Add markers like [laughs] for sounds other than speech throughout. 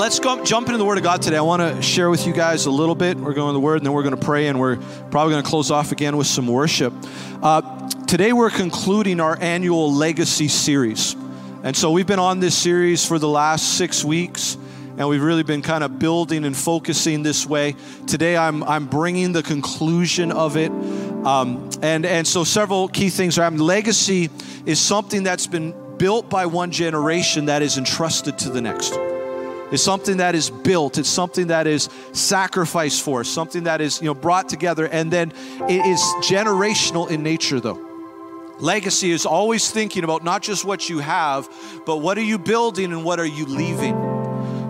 Let's go, jump into the Word of God today. I want to share with you guys a little bit. We're going to the Word, and then we're going to pray, and we're probably going to close off again with some worship. Uh, today, we're concluding our annual Legacy series. And so, we've been on this series for the last six weeks, and we've really been kind of building and focusing this way. Today, I'm, I'm bringing the conclusion of it. Um, and, and so, several key things are happening. Legacy is something that's been built by one generation that is entrusted to the next. It's something that is built. It's something that is sacrificed for. Something that is you know brought together, and then it is generational in nature, though. Legacy is always thinking about not just what you have, but what are you building and what are you leaving.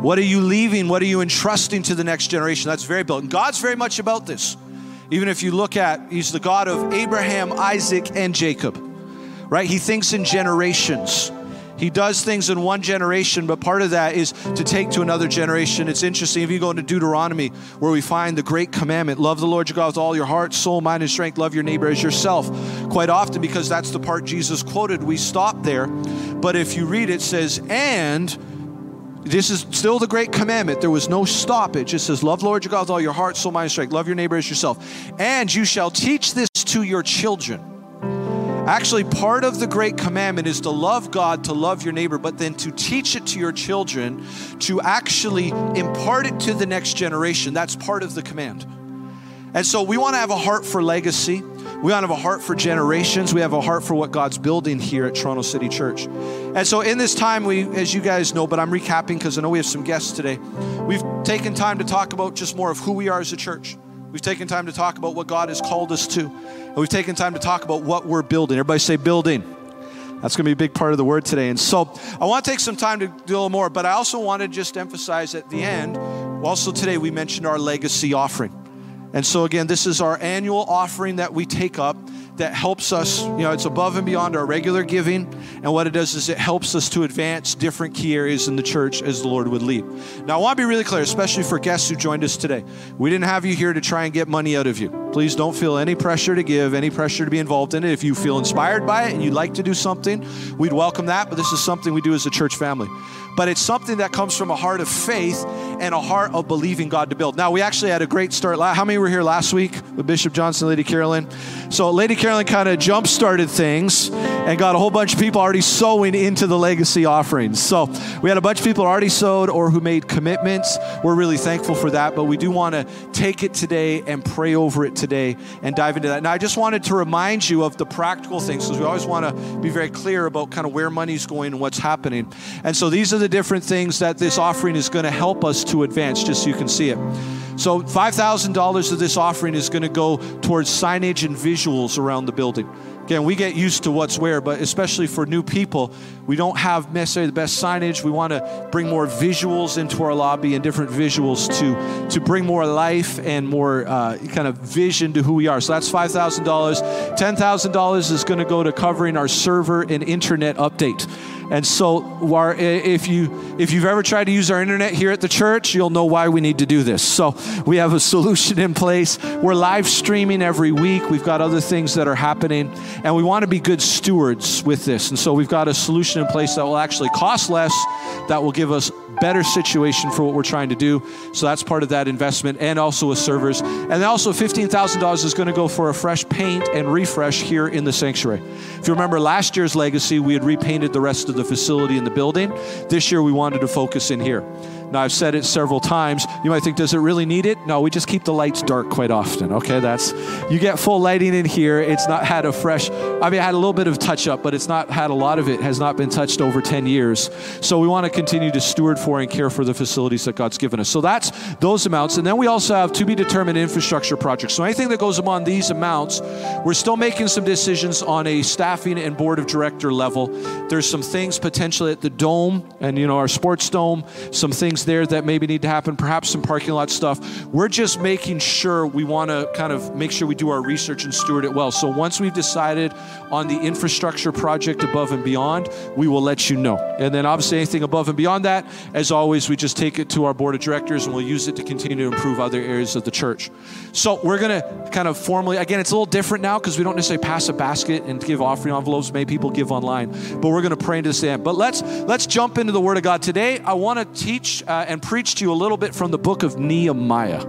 What are you leaving? What are you entrusting to the next generation? That's very built. And God's very much about this. Even if you look at, He's the God of Abraham, Isaac, and Jacob, right? He thinks in generations. He does things in one generation, but part of that is to take to another generation. It's interesting if you go into Deuteronomy, where we find the great commandment love the Lord your God with all your heart, soul, mind, and strength, love your neighbor as yourself. Quite often, because that's the part Jesus quoted, we stop there. But if you read it, says, and this is still the great commandment. There was no stoppage. It says, Love Lord your God with all your heart, soul, mind, and strength. Love your neighbor as yourself. And you shall teach this to your children. Actually, part of the great commandment is to love God, to love your neighbor, but then to teach it to your children, to actually impart it to the next generation. That's part of the command. And so we want to have a heart for legacy. We want to have a heart for generations. We have a heart for what God's building here at Toronto City Church. And so in this time, we, as you guys know, but I'm recapping because I know we have some guests today. We've taken time to talk about just more of who we are as a church. We've taken time to talk about what God has called us to. And we've taken time to talk about what we're building. Everybody say building. That's going to be a big part of the word today. And so I want to take some time to do a little more, but I also want to just emphasize at the end, also today we mentioned our legacy offering. And so again, this is our annual offering that we take up that helps us, you know, it's above and beyond our regular giving. And what it does is it helps us to advance different key areas in the church as the Lord would lead. Now, I want to be really clear, especially for guests who joined us today. We didn't have you here to try and get money out of you. Please don't feel any pressure to give, any pressure to be involved in it. If you feel inspired by it and you'd like to do something, we'd welcome that. But this is something we do as a church family but it's something that comes from a heart of faith and a heart of believing God to build. Now, we actually had a great start. How many were here last week with Bishop Johnson, Lady Carolyn? So, Lady Carolyn kind of jump started things and got a whole bunch of people already sowing into the legacy offerings. So, we had a bunch of people already sowed or who made commitments. We're really thankful for that, but we do want to take it today and pray over it today and dive into that. Now, I just wanted to remind you of the practical things because we always want to be very clear about kind of where money's going and what's happening. And so, these are the different things that this offering is going to help us to advance, just so you can see it. So, $5,000 of this offering is going to go towards signage and visuals around the building. Again, we get used to what's where, but especially for new people, we don't have necessarily the best signage. We want to bring more visuals into our lobby and different visuals to, to bring more life and more uh, kind of vision to who we are. So that's $5,000. $10,000 is going to go to covering our server and internet update. And so, if you if you've ever tried to use our internet here at the church, you'll know why we need to do this. So we have a [laughs] solution in place. We're live streaming every week. We've got other things that are happening, and we want to be good stewards with this. And so we've got a solution in place that will actually cost less, that will give us better situation for what we're trying to do. So that's part of that investment, and also with servers. And then also $15,000 is going to go for a fresh paint and refresh here in the sanctuary. If you remember last year's legacy, we had repainted the rest of the facility in the building. This year we wanted to focus in here. Now, I've said it several times. You might think, does it really need it? No, we just keep the lights dark quite often. Okay, that's, you get full lighting in here. It's not had a fresh, I mean, it had a little bit of touch up, but it's not had a lot of it, has not been touched over 10 years. So we want to continue to steward for and care for the facilities that God's given us. So that's those amounts. And then we also have to be determined infrastructure projects. So anything that goes among these amounts, we're still making some decisions on a staffing and board of director level. There's some things potentially at the dome and, you know, our sports dome, some things things there that maybe need to happen, perhaps some parking lot stuff. We're just making sure we want to kind of make sure we do our research and steward it well. So once we've decided on the infrastructure project above and beyond, we will let you know. And then obviously anything above and beyond that, as always, we just take it to our board of directors and we'll use it to continue to improve other areas of the church. So we're going to kind of formally, again, it's a little different now because we don't necessarily pass a basket and give offering envelopes. Maybe people give online, but we're going to pray into this end. But let's let's jump into the Word of God today. I want to teach uh, and preach to you a little bit from the book of Nehemiah.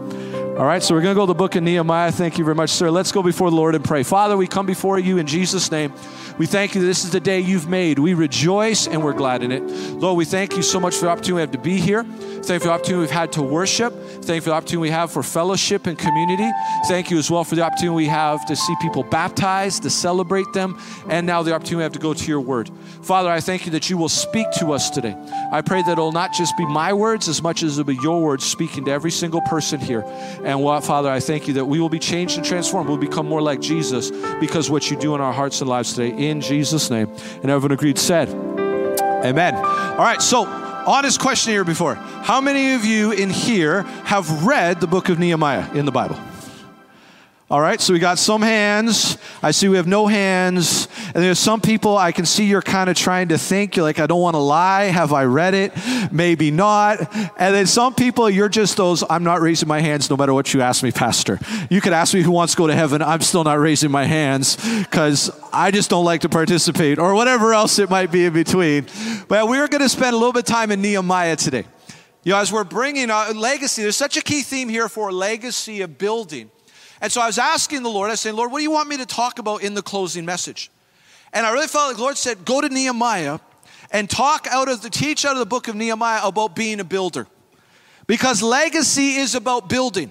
All right, so we're going to go to the book of Nehemiah. Thank you very much, sir. Let's go before the Lord and pray. Father, we come before you in Jesus' name. We thank you that this is the day you've made. We rejoice and we're glad in it. Lord, we thank you so much for the opportunity we have to be here. Thank you for the opportunity we've had to worship. Thank you for the opportunity we have for fellowship and community. Thank you as well for the opportunity we have to see people baptized, to celebrate them, and now the opportunity we have to go to your word. Father, I thank you that you will speak to us today. I pray that it'll not just be my words as much as it'll be your words speaking to every single person here. And what, Father, I thank you that we will be changed and transformed. We'll become more like Jesus because what you do in our hearts and lives today. In Jesus' name. And everyone agreed, said, Amen. All right, so honest question here before. How many of you in here have read the book of Nehemiah in the Bible? All right, so we got some hands. I see we have no hands. And there's some people I can see you're kind of trying to think. You're like, I don't want to lie. Have I read it? Maybe not. And then some people, you're just those, I'm not raising my hands no matter what you ask me, Pastor. You could ask me who wants to go to heaven. I'm still not raising my hands because I just don't like to participate or whatever else it might be in between. But we're going to spend a little bit of time in Nehemiah today. You know, as we're bringing a legacy, there's such a key theme here for legacy of building. And so I was asking the Lord, I was saying, Lord, what do you want me to talk about in the closing message? And I really felt like the Lord said, go to Nehemiah and talk out of the, teach out of the book of Nehemiah about being a builder. Because legacy is about building.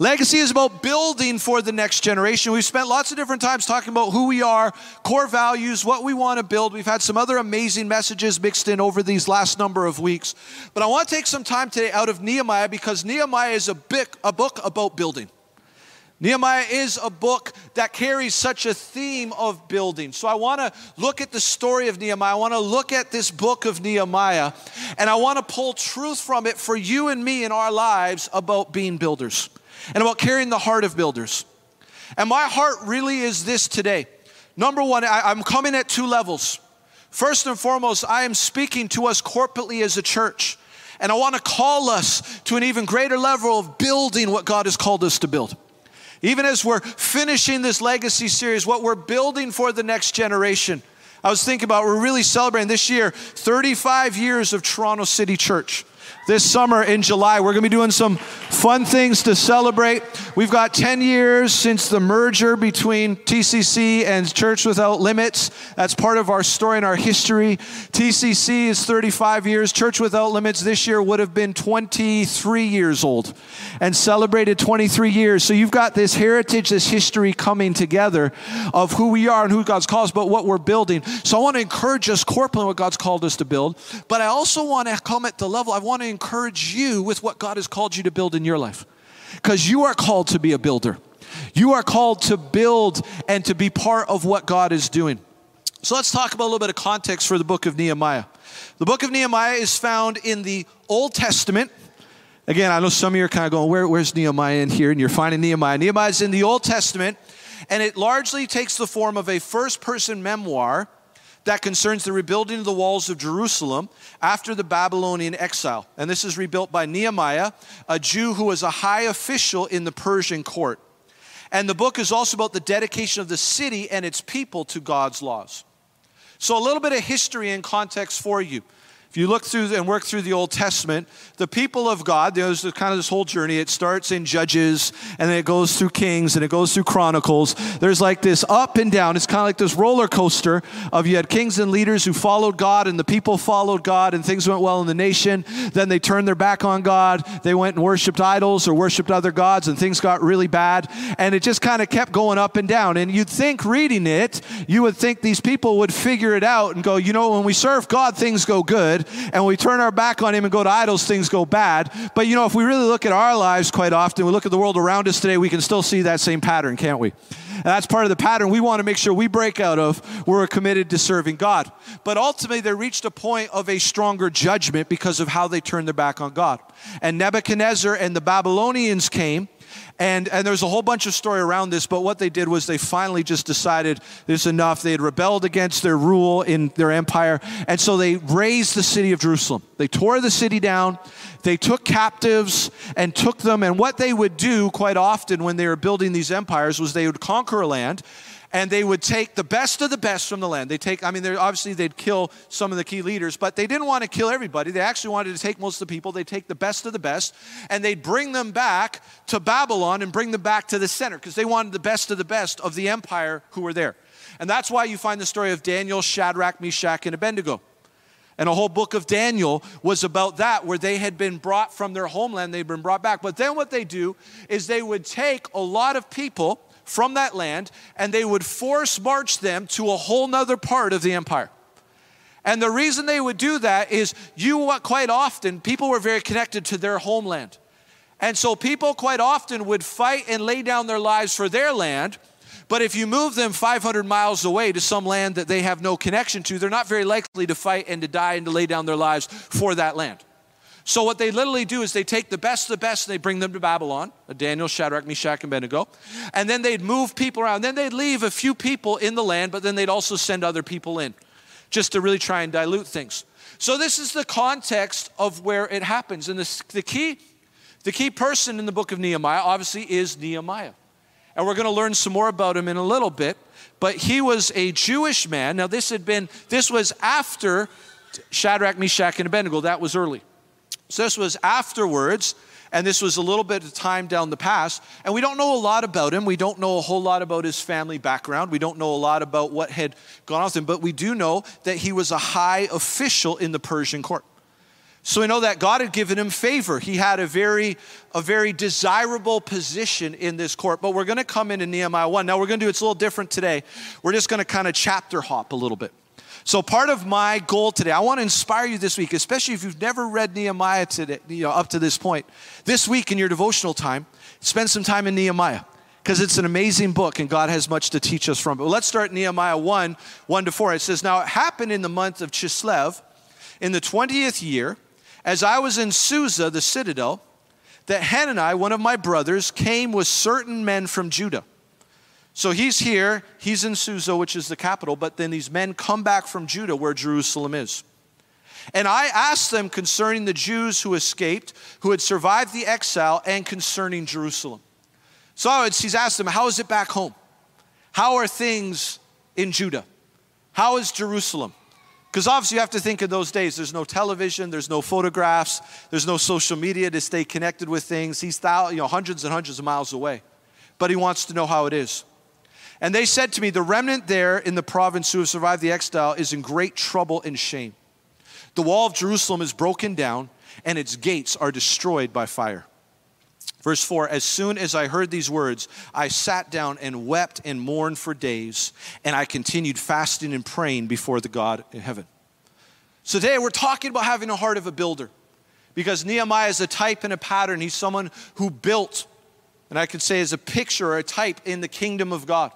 Legacy is about building for the next generation. We've spent lots of different times talking about who we are, core values, what we want to build. We've had some other amazing messages mixed in over these last number of weeks. But I want to take some time today out of Nehemiah because Nehemiah is a, a book about building. Nehemiah is a book that carries such a theme of building. So I want to look at the story of Nehemiah. I want to look at this book of Nehemiah, and I want to pull truth from it for you and me in our lives about being builders and about carrying the heart of builders. And my heart really is this today. Number one, I, am coming at two levels. First and foremost, I am speaking to us corporately as a church. And I want to call us to an even greater level of building what God has called us to build. Even as we're finishing this legacy series, what we're building for the next generation. I was thinking about, we're really celebrating this year 35 years of Toronto City Church this summer in July. We're going to be doing some fun things to celebrate. We've got 10 years since the merger between TCC and Church Without Limits. That's part of our story and our history. TCC is 35 years. Church Without Limits this year would have been 23 years old and celebrated 23 years. So you've got this heritage, this history coming together of who we are and who God's called us, but what we're building. So I want to encourage us corporately what God's called us to build, but I also want to come at the level, I want to encourage you with what God has called you to build in your life. Because you are called to be a builder. You are called to build and to be part of what God is doing. So let's talk about a little bit of context for the book of Nehemiah. The book of Nehemiah is found in the Old Testament. Again, I know some of you are kind of going, Where, where's Nehemiah in here? And you're finding Nehemiah. Nehemiah is in the Old Testament, and it largely takes the form of a first person memoir that concerns the rebuilding of the walls of Jerusalem after the Babylonian exile. And this is rebuilt by Nehemiah, a Jew who was a high official in the Persian court. And the book is also about the dedication of the city and its people to God's laws. So, a little bit of history and context for you. If you look through and work through the Old Testament, the people of God, there's kind of this whole journey. It starts in Judges, and then it goes through Kings, and it goes through Chronicles. There's like this up and down. It's kind of like this roller coaster of you had kings and leaders who followed God, and the people followed God, and things went well in the nation. Then they turned their back on God. They went and worshiped idols or worshiped other gods, and things got really bad. And it just kind of kept going up and down. And you'd think reading it, you would think these people would figure it out and go, you know, when we serve God, things go good good, and we turn our back on Him and go to idols, things go bad. But you know, if we really look at our lives quite often, we look at the world around us today, we can still see that same pattern, can't we? And that's part of the pattern we want to make sure we break out of. We're committed to serving God. But ultimately, they reached a point of a stronger judgment because of how they turned their back on God. And Nebuchadnezzar and the Babylonians came and, and there's a whole bunch of story around this, but what they did was they finally just decided this enough. They had rebelled against their rule in their empire, and so they razed the city of Jerusalem. They tore the city down, they took captives and took them, and what they would do quite often when they were building these empires was they would conquer a land and they would take the best of the best from the land. They take, I mean, obviously they'd kill some of the key leaders, but they didn't want to kill everybody. They actually wanted to take most of the people. They'd take the best of the best, and they'd bring them back to Babylon and bring them back to the center because they wanted the best of the best of the empire who were there. And that's why you find the story of Daniel, Shadrach, Meshach, and Abednego. And a whole book of Daniel was about that, where they had been brought from their homeland, they'd been brought back. But then what they do is they would take a lot of people from that land and they would force march them to a whole nother part of the empire. And the reason they would do that is you quite often, people were very connected to their homeland. And so people quite often would fight and lay down their lives for their land but if you move them 500 miles away to some land that they have no connection to, they're not very likely to fight and to die and to lay down their lives for that land. So what they literally do is they take the best of the best and they bring them to Babylon, uh, Daniel, Shadrach, Meshach, and Abednego, and then they'd move people around. Then they'd leave a few people in the land, but then they'd also send other people in, just to really try and dilute things. So this is the context of where it happens, and the, the key, the key person in the book of Nehemiah obviously is Nehemiah and we're going to learn some more about him in a little bit. But he was a Jewish man. Now, this had been, this was after Shadrach, Meshach, and Abednego. That was early. So this was afterwards, and this was a little bit of time down the past. And we don't know a lot about him. We don't know a whole lot about his family background. We don't know a lot about what had gone on with him, but we do know that he was a high official in the Persian court. So we know that God had given him favor. He had a very, a very desirable position in this court. But we're going to come into Nehemiah 1. Now we're going to do it's a little different today. We're just going to kind of chapter hop a little bit. So part of my goal today, I want to inspire you this week, especially if you've never read Nehemiah today, you know, up to this point. This week in your devotional time, spend some time in Nehemiah because it's an amazing book and God has much to teach us from it. Let's start Nehemiah 1, 1 to 4. It says, Now it happened in the month of Chislev, in the 20th year, as I was in Susa, the citadel, that Hanani, one of my brothers, came with certain men from Judah. So he's here, he's in Susa, which is the capital, but then these men come back from Judah, where Jerusalem is. And I asked them concerning the Jews who escaped, who had survived the exile, and concerning Jerusalem. So he's asked them, How is it back home? How are things in Judah? How is Jerusalem? Because obviously, you have to think in those days, there's no television, there's no photographs, there's no social media to stay connected with things. He's thousands, you know, hundreds and hundreds of miles away. But he wants to know how it is. And they said to me, The remnant there in the province who have survived the exile is in great trouble and shame. The wall of Jerusalem is broken down, and its gates are destroyed by fire. Verse 4 As soon as I heard these words, I sat down and wept and mourned for days, and I continued fasting and praying before the God in heaven. So today we're talking about having a heart of a builder because Nehemiah is a type and a pattern. He's someone who built, and I could say is a picture or a type in the kingdom of God.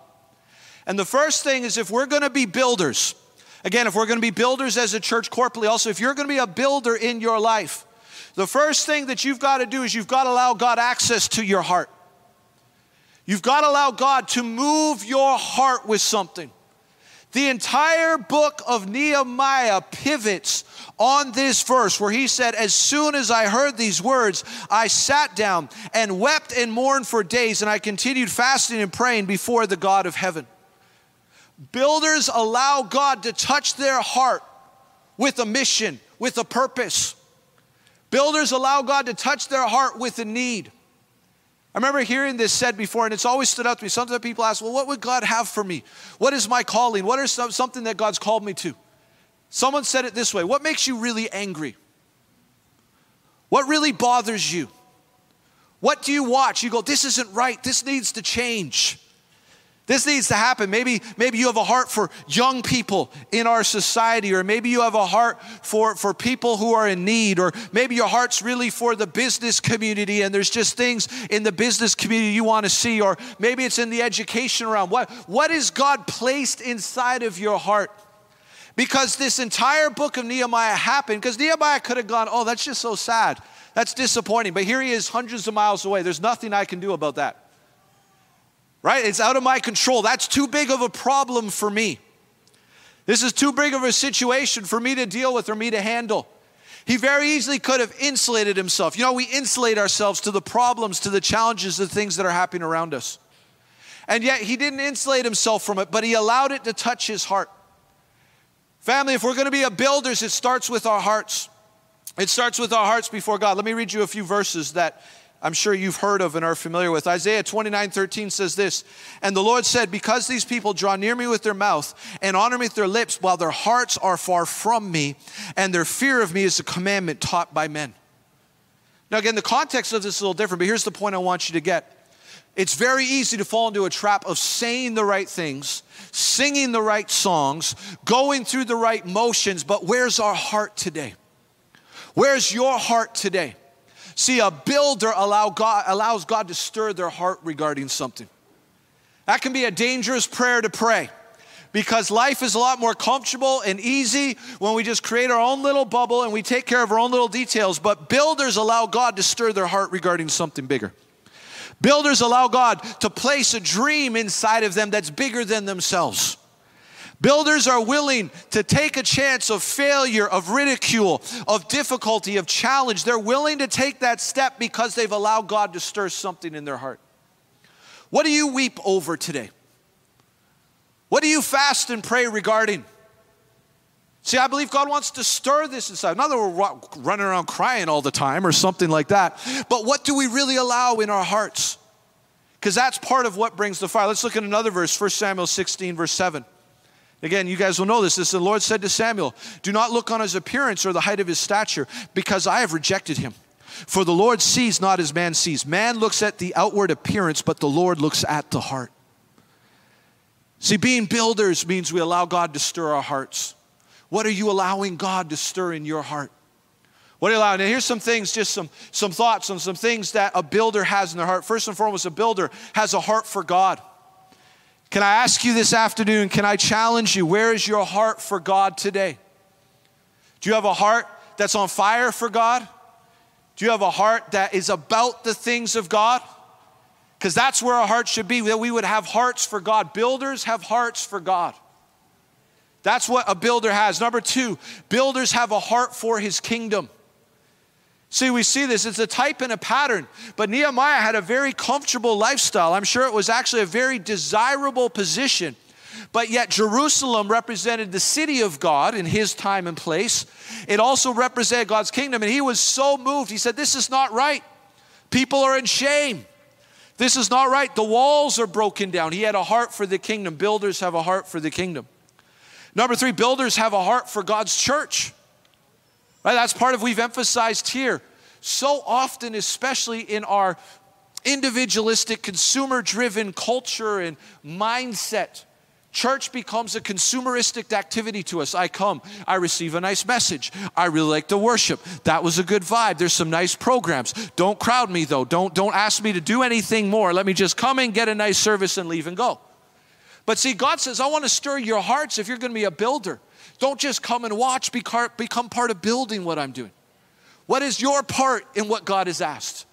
And the first thing is if we're going to be builders, again, if we're going to be builders as a church corporately, also, if you're going to be a builder in your life, the first thing that you've got to do is you've got to allow God access to your heart. You've got to allow God to move your heart with something. The entire book of Nehemiah pivots on this verse where he said, As soon as I heard these words, I sat down and wept and mourned for days, and I continued fasting and praying before the God of heaven. Builders allow God to touch their heart with a mission, with a purpose. Builders allow God to touch their heart with a need. I remember hearing this said before, and it's always stood out to me. Sometimes people ask, Well, what would God have for me? What is my calling? What is some, something that God's called me to? Someone said it this way What makes you really angry? What really bothers you? What do you watch? You go, This isn't right. This needs to change. This needs to happen. Maybe, maybe you have a heart for young people in our society, or maybe you have a heart for, for people who are in need, or maybe your heart's really for the business community and there's just things in the business community you want to see, or maybe it's in the education realm. What, what is God placed inside of your heart? Because this entire book of Nehemiah happened, because Nehemiah could have gone, Oh, that's just so sad. That's disappointing. But here he is, hundreds of miles away. There's nothing I can do about that right? It's out of my control. That's too big of a problem for me. This is too big of a situation for me to deal with or me to handle. He very easily could have insulated himself. You know, we insulate ourselves to the problems, to the challenges, the things that are happening around us. And yet he didn't insulate himself from it, but he allowed it to touch his heart. Family, if we're going to be a builders, it starts with our hearts. It starts with our hearts before God. Let me read you a few verses that I'm sure you've heard of and are familiar with. Isaiah 29 13 says this And the Lord said, Because these people draw near me with their mouth and honor me with their lips, while their hearts are far from me, and their fear of me is a commandment taught by men. Now, again, the context of this is a little different, but here's the point I want you to get. It's very easy to fall into a trap of saying the right things, singing the right songs, going through the right motions, but where's our heart today? Where's your heart today? See, a builder allow God, allows God to stir their heart regarding something. That can be a dangerous prayer to pray because life is a lot more comfortable and easy when we just create our own little bubble and we take care of our own little details. But builders allow God to stir their heart regarding something bigger. Builders allow God to place a dream inside of them that's bigger than themselves. Builders are willing to take a chance of failure, of ridicule, of difficulty, of challenge. They're willing to take that step because they've allowed God to stir something in their heart. What do you weep over today? What do you fast and pray regarding? See, I believe God wants to stir this inside. Not that we're running around crying all the time or something like that, but what do we really allow in our hearts? Because that's part of what brings the fire. Let's look at another verse, 1 Samuel 16, verse 7. Again, you guys will know this. This the Lord said to Samuel, Do not look on his appearance or the height of his stature, because I have rejected him. For the Lord sees not as man sees. Man looks at the outward appearance, but the Lord looks at the heart. See, being builders means we allow God to stir our hearts. What are you allowing God to stir in your heart? What are you allowing? And here's some things, just some, some thoughts on some things that a builder has in their heart. First and foremost, a builder has a heart for God. Can I ask you this afternoon, can I challenge you? Where is your heart for God today? Do you have a heart that's on fire for God? Do you have a heart that is about the things of God? Because that's where our heart should be, that we would have hearts for God. Builders have hearts for God. That's what a builder has. Number two, builders have a heart for his kingdom. See, we see this. It's a type and a pattern. But Nehemiah had a very comfortable lifestyle. I'm sure it was actually a very desirable position. But yet, Jerusalem represented the city of God in his time and place. It also represented God's kingdom. And he was so moved. He said, This is not right. People are in shame. This is not right. The walls are broken down. He had a heart for the kingdom. Builders have a heart for the kingdom. Number three, builders have a heart for God's church. Right? That's part of what we've emphasized here. So often, especially in our individualistic, consumer driven culture and mindset, church becomes a consumeristic activity to us. I come, I receive a nice message. I really like the worship. That was a good vibe. There's some nice programs. Don't crowd me though. Don't don't ask me to do anything more. Let me just come and get a nice service and leave and go. But see, God says, I want to stir your hearts if you're going to be a builder. Don't just come and watch, become part of building what I'm doing. What is your part in what God has asked?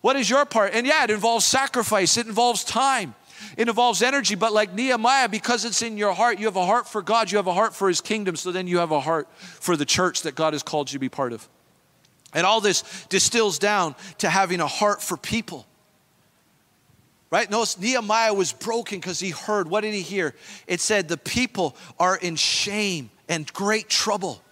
What is your part? And yeah, it involves sacrifice, it involves time, it involves energy. But like Nehemiah, because it's in your heart, you have a heart for God, you have a heart for his kingdom, so then you have a heart for the church that God has called you to be part of. And all this distills down to having a heart for people. Right? Notice Nehemiah was broken because he heard. What did he hear? It said, The people are in shame and great trouble.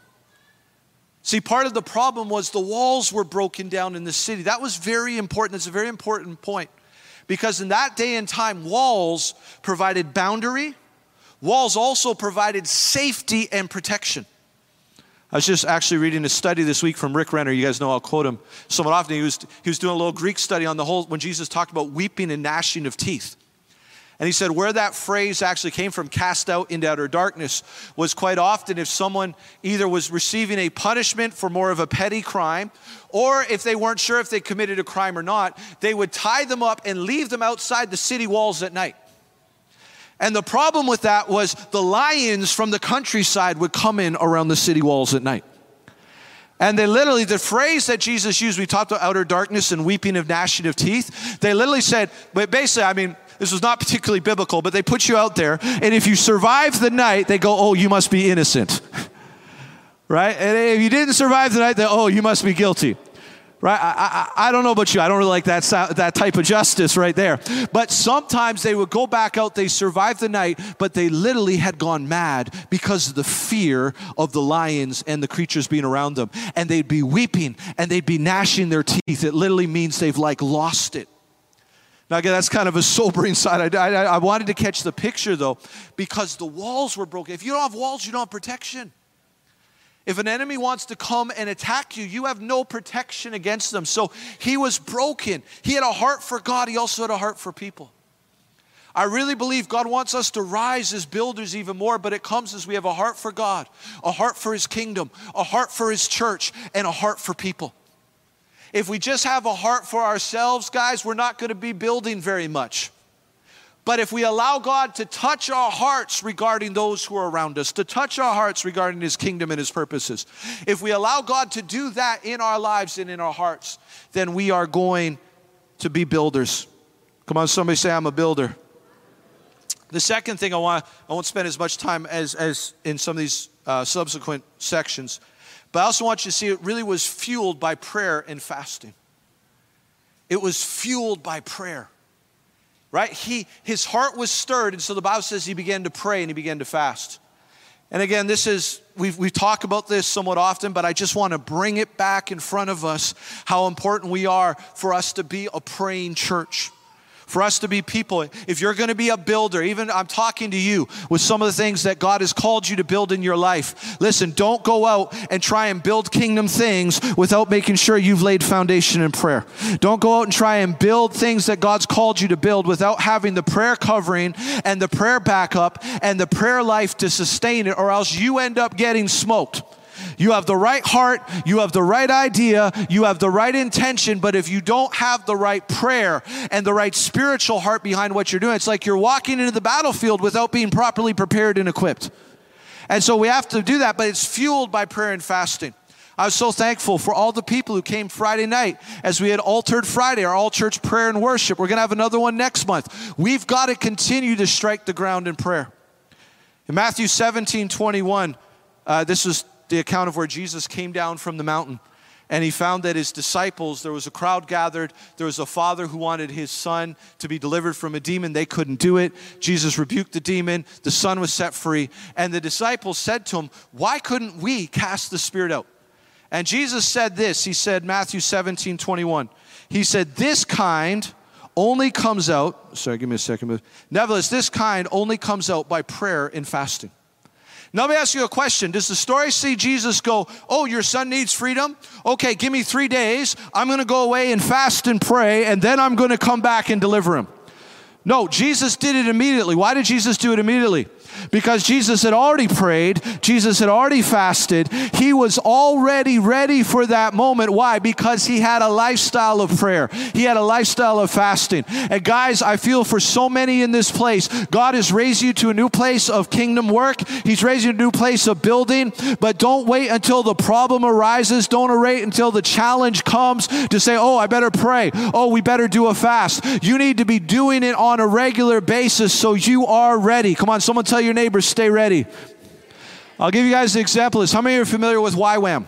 See, part of the problem was the walls were broken down in the city. That was very important. It's a very important point because in that day and time, walls provided boundary, walls also provided safety and protection. I was just actually reading a study this week from Rick Renner. You guys know I'll quote him somewhat often. He was, he was doing a little Greek study on the whole, when Jesus talked about weeping and gnashing of teeth. And he said where that phrase actually came from, cast out into outer darkness, was quite often if someone either was receiving a punishment for more of a petty crime, or if they weren't sure if they committed a crime or not, they would tie them up and leave them outside the city walls at night. And the problem with that was the lions from the countryside would come in around the city walls at night. And they literally, the phrase that Jesus used, we talked about outer darkness and weeping of gnashing of teeth. They literally said, but basically, I mean, this was not particularly biblical, but they put you out there, and if you survive the night, they go, oh, you must be innocent. [laughs] right? And if you didn't survive the night, they, oh, you must be guilty. right? I, I, I, don't know about you. I don't really like that, that type of justice right there. But sometimes they would go back out, they survived the night, but they literally had gone mad because of the fear of the lions and the creatures being around them. And they'd be weeping and they'd be gnashing their teeth. It literally means they've like lost it. Now, again, that's kind of a sobering [laughs] side. I, I, I wanted to catch the picture though, because the walls were broken. If you don't have walls, you don't have protection. If an enemy wants to come and attack you, you have no protection against them. So he was broken. He had a heart for God, he also had a heart for people. I really believe God wants us to rise as builders even more, but it comes as we have a heart for God, a heart for His kingdom, a heart for His church, and a heart for people. If we just have a heart for ourselves, guys, we're not going to be building very much. But if we allow God to touch our hearts regarding those who are around us, to touch our hearts regarding His kingdom and His purposes, if we allow God to do that in our lives and in our hearts, then we are going to be builders. Come on, somebody say, I'm a builder. The second thing I want, I won't spend as much time as, as in some of these uh, subsequent sections, but I also want you to see it really was fueled by prayer and fasting. It was fueled by prayer right? He, his heart was stirred, and so the Bible says he began to pray and he began to fast. And again, this is, we we talk about this somewhat often, but I just want to bring it back in front of us how important we are for us to be a praying church for us to be people. If you're going to be a builder, even I'm talking to you with some of the things that God has called you to build in your life. Listen, don't go out and try and build kingdom things without making sure you've laid foundation in prayer. Don't go out and try and build things that God's called you to build without having the prayer covering and the prayer backup and the prayer life to sustain it, or else you end up getting smoked. You have the right heart, you have the right idea, you have the right intention, but if you don't have the right prayer and the right spiritual heart behind what you're doing, it's like you're walking into the battlefield without being properly prepared and equipped. And so we have to do that, but it's fueled by prayer and fasting. I was so thankful for all the people who came Friday night as we had altered Friday, our all church prayer and worship. We're going to have another one next month. We've got to continue to strike the ground in prayer. In Matthew 17 21, uh, this was the account of where Jesus came down from the mountain and he found that his disciples, there was a crowd gathered. There was a father who wanted his son to be delivered from a demon. They couldn't do it. Jesus rebuked the demon. The son was set free. And the disciples said to him, Why couldn't we cast the spirit out? And Jesus said this He said, Matthew 17, 21. He said, This kind only comes out, sorry, give me a second. Nevertheless, this kind only comes out by prayer and fasting. Now, let me ask you a question. Does the story see Jesus go, Oh, your son needs freedom? Okay, give me three days. I'm going to go away and fast and pray, and then I'm going to come back and deliver him. No, Jesus did it immediately. Why did Jesus do it immediately? Because Jesus had already prayed, Jesus had already fasted. He was already ready for that moment. Why? Because he had a lifestyle of prayer, he had a lifestyle of fasting. And guys, I feel for so many in this place, God has raised you to a new place of kingdom work, He's raised you to a new place of building. But don't wait until the problem arises, don't wait until the challenge comes to say, oh, I better pray. Oh, we better do a fast. You need to be doing it on a regular basis so you are ready. Come on, someone tell you your neighbors, stay ready. I'll give you guys an example. How many are familiar with YWAM?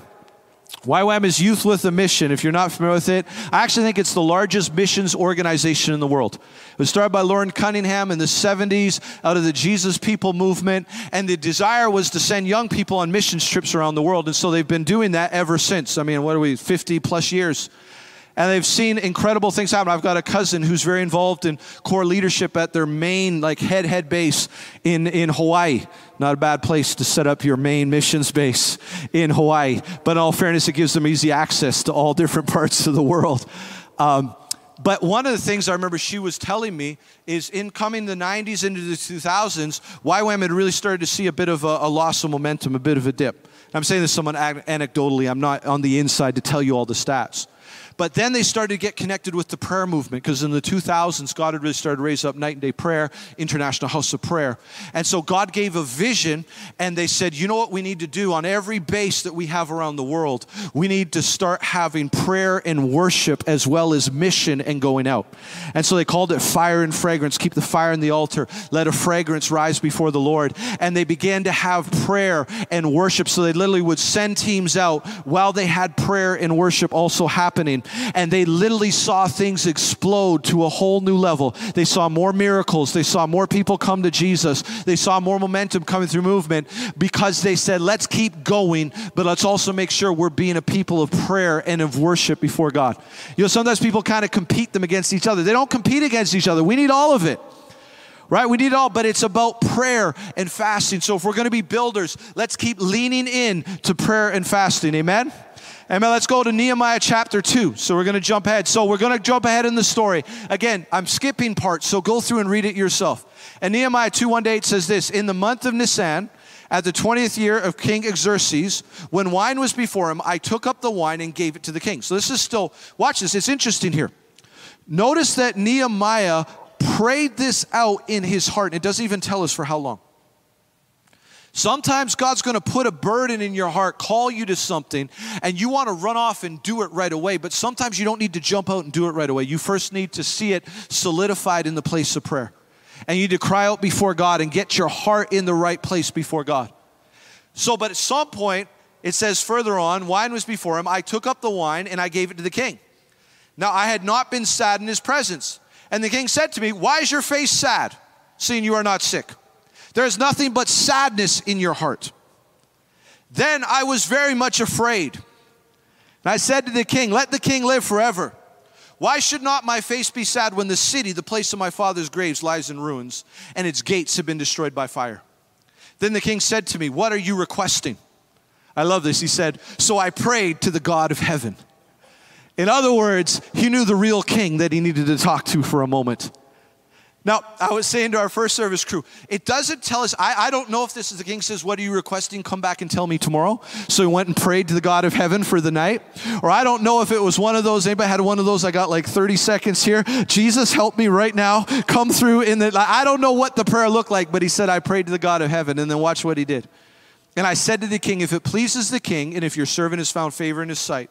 YWAM is Youth with a Mission. If you're not familiar with it, I actually think it's the largest missions organization in the world. It was started by Loren Cunningham in the 70s out of the Jesus People movement, and the desire was to send young people on missions trips around the world, and so they've been doing that ever since. I mean, what are we, 50 plus years? And they've seen incredible things happen. I've got a cousin who's very involved in core leadership at their main, like head head base in, in Hawaii. Not a bad place to set up your main missions base in Hawaii. But in all fairness, it gives them easy access to all [laughs] different parts of the world. Um, but one of the things I remember she was telling me is in coming the 90s into the 2000s, YWAM had really started to see a bit of a, a loss of momentum, a bit of a dip. I'm saying this somewhat anecdotally, I'm not on the inside to tell you all the stats. But then they started to get connected with the prayer movement because in the 2000s, God had really started to raise up night and day prayer, International House of Prayer. And so God gave a vision, and they said, you know what we need to do on every base that we have around the world? We need to start having prayer and worship as well as mission and going out. And so they called it fire and fragrance. Keep the fire in the altar. Let a fragrance rise before the Lord. And they began to have prayer and worship. So they literally would send teams out while they had prayer and worship also happening. And they literally saw things explode to a whole new level. They saw more miracles. They saw more people come to Jesus. They saw more momentum coming through movement because they said, let's keep going, but let's also make sure we're being a people of prayer and of worship before God. You know, sometimes people kind of compete them against each other. They don't compete against each other. We need all of it right? We need it all, but it's about prayer and fasting. So if we're going to be builders, let's keep leaning in to prayer and fasting. Amen? Amen. Let's go to Nehemiah chapter 2. So we're going to jump ahead. So we're going to jump ahead in the story. Again, I'm skipping parts, so go through and read it yourself. And Nehemiah 2 1 8 says this In the month of Nisan, at the 20th year of King Xerxes, when wine was before him, I took up the wine and gave it to the king. So this is still, watch this, it's interesting here. Notice that Nehemiah prayed this out in his heart. And it doesn't even tell us for how long. Sometimes God's going to put a burden in your heart, call you to something, and you want to run off and do it right away. But sometimes you don't need to jump out and do it right away. You first need to see it solidified in the place of prayer. And you need to cry out before God and get your heart in the right place before God. So, but at some point, it says further on, wine was before him. I took up the wine and I gave it to the king. Now, I had not been sad in his presence. And the king said to me, Why is your face sad, seeing you are not sick? There is nothing but sadness in your heart. Then I was very much afraid. And I said to the king, Let the king live forever. Why should not my face be sad when the city, the place of my father's graves, lies in ruins and its gates have been destroyed by fire? Then the king said to me, What are you requesting? I love this. He said, So I prayed to the God of heaven. In other words, he knew the real king that he needed to talk to for a moment. Now, I was saying to our first service crew, it doesn't tell us, I, I don't know if this is the king says, What are you requesting? Come back and tell me tomorrow. So he went and prayed to the God of heaven for the night. Or I don't know if it was one of those, anybody had one of those? I got like 30 seconds here. Jesus, help me right now. Come through in the, I don't know what the prayer looked like, but he said, I prayed to the God of heaven. And then watch what he did. And I said to the king, If it pleases the king, and if your servant has found favor in his sight,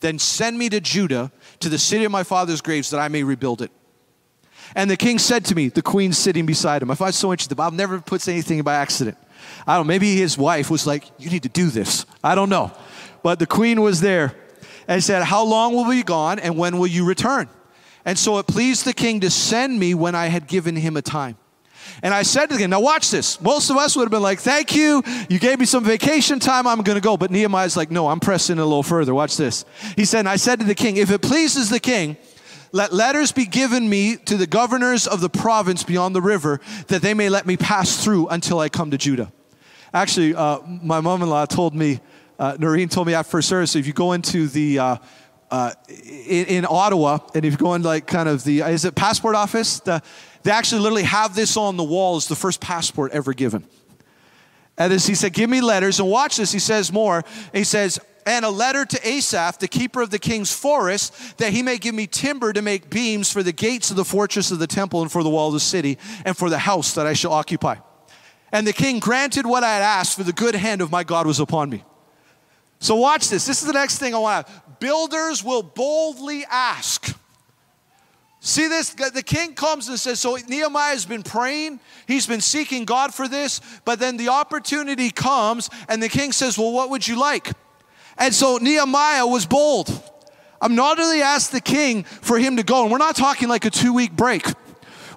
then send me to Judah, to the city of my father's graves, that I may rebuild it. And the king said to me, the queen sitting beside him, I find so interesting. Bible never puts anything by accident. I don't know, maybe his wife was like, You need to do this. I don't know. But the queen was there and said, How long will we be gone and when will you return? And so it pleased the king to send me when I had given him a time. And I said to him, Now watch this. Most of us would have been like, Thank you. You gave me some vacation time. I'm going to go. But Nehemiah's like, No, I'm pressing a little further. Watch this. He said, I said to the king, If it pleases the king, let letters be given me to the governors of the province beyond the river, that they may let me pass through until I come to Judah. Actually, uh, my mom in law told me, uh, Noreen told me after first service, if you go into the, uh, uh, in, in, Ottawa, and if you go in like kind of the, is it passport office? The, they actually literally have this on the wall as the first passport ever given. And as he said, Give me letters. And watch this, he says more. He says, and a letter to Asaph, the keeper of the king's forest, that he may give me timber to make beams for the gates of the fortress of the temple and for the wall of the city and for the house that I shall occupy. And the king granted what I had asked, for the good hand of my God was upon me. So, watch this. This is the next thing I want to. Builders will boldly ask. See this? The king comes and says, So Nehemiah has been praying, he's been seeking God for this, but then the opportunity comes, and the king says, Well, what would you like? And so Nehemiah was bold. I'm not only asked the king for him to go, and we're not talking like a two week break.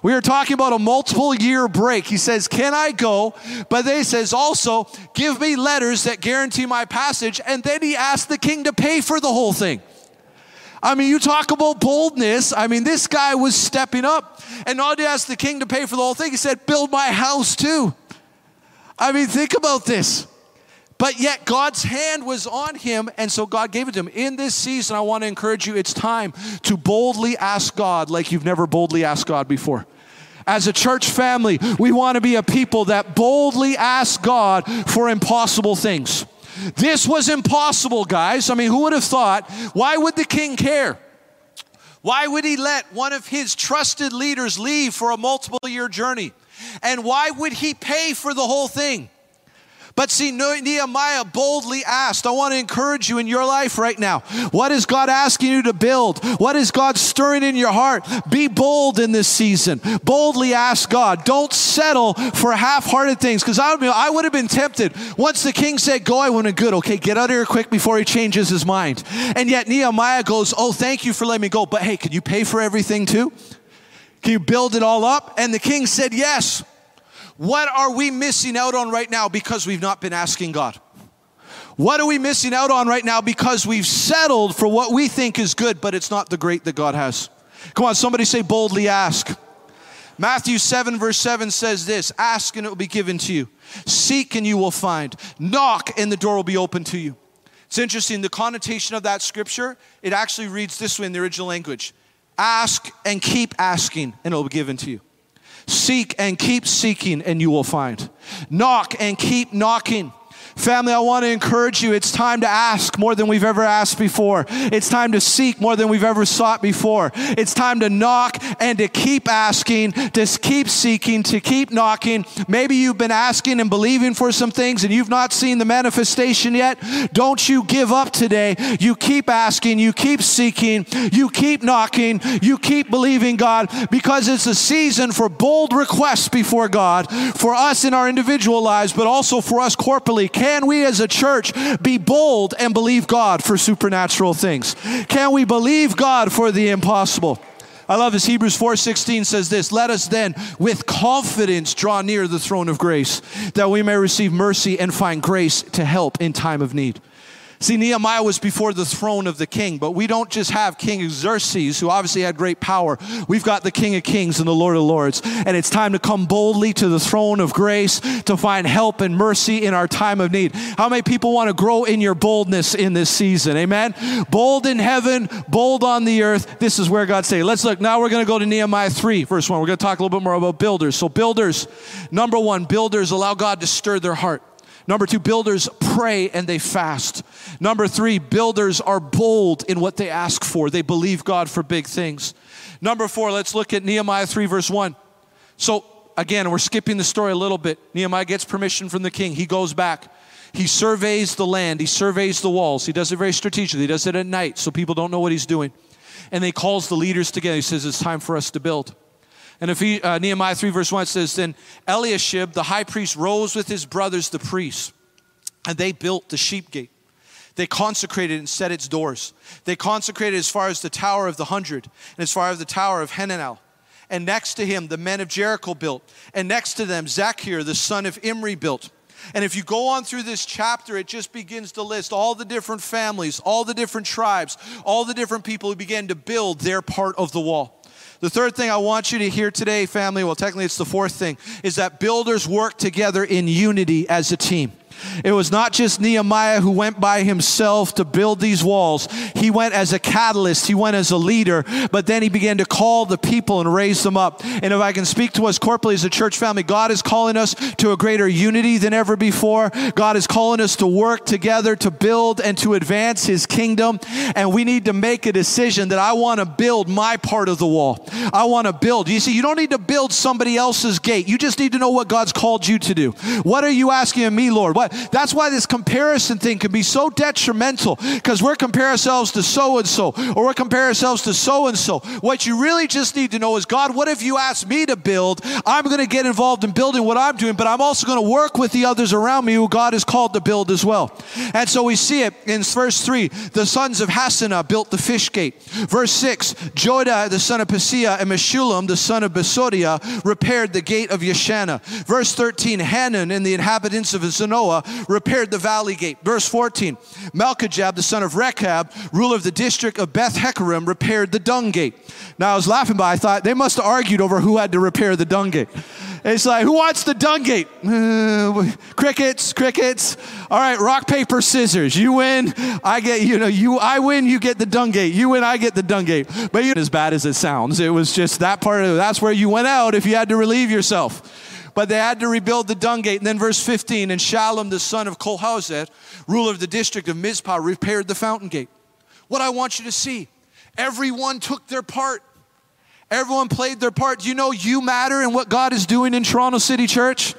We are talking about a multiple year break. He says, Can I go? But they says also, Give me letters that guarantee my passage. And then he asked the king to pay for the whole thing. I mean, you talk about boldness. I mean, this guy was stepping up. And not only asked the king to pay for the whole thing, he said, Build my house too. I mean, think about this. But yet God's hand was on him, and so God gave it to him. In this season, I want to encourage you it's time to boldly ask God like you've never boldly asked God before. As a church family, we want to be a people that boldly ask God for impossible things. This was impossible, guys. I mean, who would have thought? Why would the king care? Why would he let one of his trusted leaders leave for a multiple year journey? And why would he pay for the whole thing? But see, Nehemiah boldly asked, I want to encourage you in your life right now. What is God asking you to build? What is God stirring in your heart? Be bold in this season. Boldly ask God. Don't settle for half hearted things. Because I, would have been tempted. Once the king said, Go, I went, a Good, okay, get out of here quick before he changes his mind. And yet Nehemiah goes, Oh, thank you for letting me go. But hey, can you pay for everything too? Can you build it all up? And the king said, Yes. What are we missing out on right now because we've not been asking God? What are we missing out on right now because we've settled for what we think is good, but it's not the great that God has? Come on, somebody say boldly ask. Matthew 7, verse 7 says this Ask and it will be given to you. Seek and you will find. Knock and the door will be open to you. It's interesting, the connotation of that scripture, it actually reads this way in the original language Ask and keep asking and it will be given to you. Seek and keep seeking, and you will find. Knock and keep knocking Family, I want to encourage you. It's time to ask more than we've ever asked before. It's time to seek more than we've ever sought before. It's time to knock and to keep asking, to keep seeking, to keep knocking. Maybe you've been asking and believing for some things and you've not seen the manifestation yet. Don't you give up today. You keep asking, you keep seeking, you keep knocking, you keep believing God because it's a season for bold requests before God for us in our individual lives, but also for us corporately can we as a church be bold and believe God for supernatural things? Can we believe God for the impossible? I love this. Hebrews 4:16 says this, "Let us then with confidence draw near the throne of grace, that we may receive mercy and find grace to help in time of need." See, Nehemiah was before the throne of the king, but we don't just have King Xerxes, who obviously had great power. We've got the King of Kings and the Lord of Lords. And it's time to come boldly to the throne of grace to find help and mercy in our time of need. How many people want to grow in your boldness in this season? Amen. Bold in heaven, bold on the earth. This is where God say. Let's look. Now we're going to go to Nehemiah 3, verse 1. We're going to talk a little bit more about builders. So, builders, number one, builders allow God to stir their heart. Number two, builders pray and they fast. Number three, builders are bold in what they ask for. They believe God for big things. Number four, let's look at Nehemiah 3, verse 1. So, again, we're skipping the story a little bit. Nehemiah gets permission from the king. He goes back. He surveys the land. He surveys the walls. He does it very strategically. He does it at night so people don't know what he's doing. And he calls the leaders together. He says, It's time for us to build. And if he, uh, Nehemiah 3, verse 1 says, Then Eliashib, the high priest, rose with his brothers, the priests, and they built the sheep gate. They consecrated and set its doors. They consecrated as far as the Tower of the Hundred and as far as the Tower of Hananel. And next to him, the men of Jericho built. And next to them, Zaccur, the son of Imri, built. And if you go on through this chapter, it just begins to list all the different families, all the different tribes, all the different people who began to build their part of the wall. The third thing I want you to hear today, family, well, technically it's the fourth thing, is that builders work together in unity as a team. It was not just Nehemiah who went by himself to build these walls. He went as a catalyst, he went as a leader, but then he began to call the people and raise them up. And if I can speak to us corporately as a church family, God is calling us to a greater unity than ever before. God is calling us to work together to build and to advance his kingdom. And we need to make a decision that I want to build my part of the wall. I want to build. You see, you don't need to build somebody else's gate. You just need to know what God's called you to do. What are you asking of me, Lord? What that's why this comparison thing can be so detrimental because we're comparing ourselves to so and so or we're comparing ourselves to so and so. What you really just need to know is God, what if you asked me to build? I'm going to get involved in building what I'm doing, but I'm also going to work with the others around me who God has called to build as well. And so we see it in verse 3 the sons of Hassenaah built the fish gate. Verse 6 Joiada, the son of Paseah, and Meshullam, the son of Besodeiah, repaired the gate of Yeshanah. Verse 13 Hanan and the inhabitants of Zanoah repaired the valley gate. Verse 14 Malchijah, the son of Rechab, ruler of the district of Beth-haccherem, repaired the dung gate. Now I was laughing, but I thought they must have argued over who had to repair the dung gate. It's like, who wants the dung gate? Uh, crickets, crickets. All right, rock, paper, scissors. You win, I get, you know, you, I win, you get the dung gate. You win, I get the dung gate. But you as bad as it sounds. It was just that part of it. that's where you went out if you had to relieve yourself. But they had to rebuild the dung gate. And then verse 15, and Shallum, the son of Colhozet, ruler of the district of Mizpah, repaired the fountain gate. What I want you to see, everyone took their part. Everyone played their part. You know you matter in what God is doing in Toronto City Church?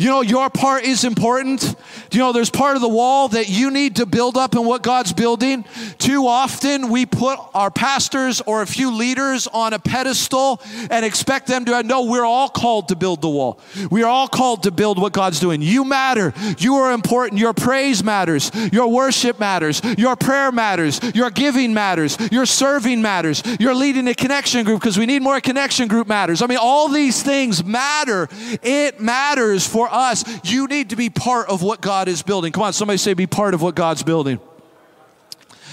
You know, your part is important. You know, there's part of the wall that you need to build up in what God's building. Too often, we put our pastors or a few leaders on a pedestal and expect them to know we're all called to build the wall. We are all called to build what God's doing. You matter. You are important. Your praise matters. Your worship matters. Your prayer matters. Your giving matters. Your serving matters. Your leading a connection group because we need more connection group matters. I mean, all these things matter. It matters for us, you need to be part of what God is building. Come on, somebody say, be part of what God's building.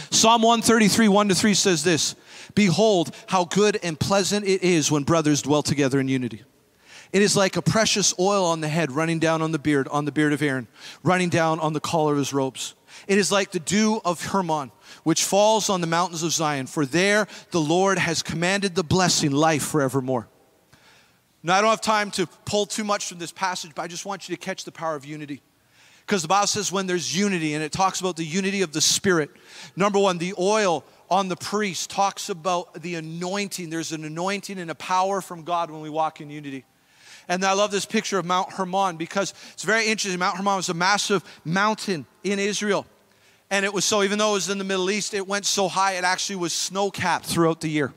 Psalm 133, 1 to 3 says this Behold, how good and pleasant it is when brothers dwell together in unity. It is like a precious oil on the head running down on the beard, on the beard of Aaron, running down on the collar of his robes. It is like the dew of Hermon, which falls on the mountains of Zion, for there the Lord has commanded the blessing, life forevermore. Now, I don't have time to pull too much from this passage, but I just want you to catch the power of unity. Because the Bible says when there's unity, and it talks about the unity of the Spirit. Number one, the oil on the priest talks about the anointing. There's an anointing and a power from God when we walk in unity. And I love this picture of Mount Hermon because it's very interesting. Mount Hermon was a massive mountain in Israel. And it was so, even though it was in the Middle East, it went so high, it actually was snow capped throughout the year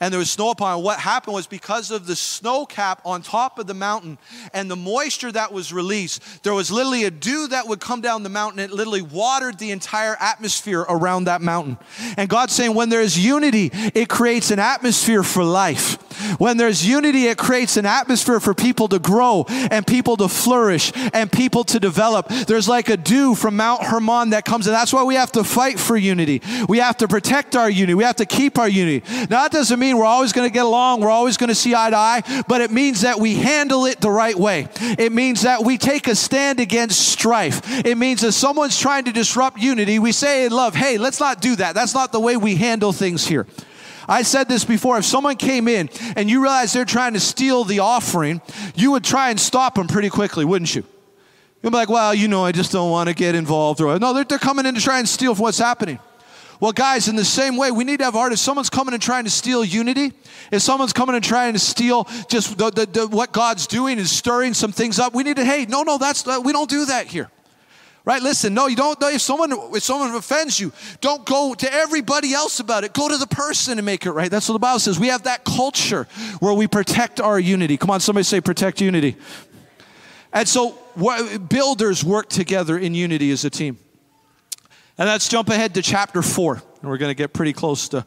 and there was snow upon it. What happened was because of the snow cap on top of the mountain and the moisture that was released, there was literally a dew that would come down the mountain. It literally watered the entire atmosphere around that mountain. And God's saying, when there's unity, it creates an atmosphere for life. When there's unity, it creates an atmosphere for people to grow and people to flourish and people to develop. There's like a dew from Mount Hermon that comes, and that's why we have to fight for unity. We have to protect our unity. We have to keep our unity. Now, that doesn't mean we're always going to get along, we're always going to see eye to eye, but it means that we handle it the right way. It means that we take a stand against strife. It means that someone's trying to disrupt unity, we say in love, hey, let's not do that. That's not the way we handle things here. I said this before. If someone came in and you realize they're trying to steal the offering, you would try and stop them pretty quickly, wouldn't you? You'd be like, well, you know, I just don't want to get involved. Or, no, they're, they're coming in to try and steal what's happening. Well, guys, in the same way, we need to have heart. If someone's coming and trying to steal unity, if someone's coming and trying to steal just the, the, the, what God's doing is stirring some things up, we need to, hey, no, no, that's, we don't do that here. Right? Listen, no, you don't. If someone if someone offends you, don't go to everybody else about it. Go to the person and make it right. That's what the Bible says. We have that culture where we protect our unity. Come on, somebody say protect unity. And so builders work together in unity as a team. And let's jump ahead to chapter four. And we're going to get pretty close to a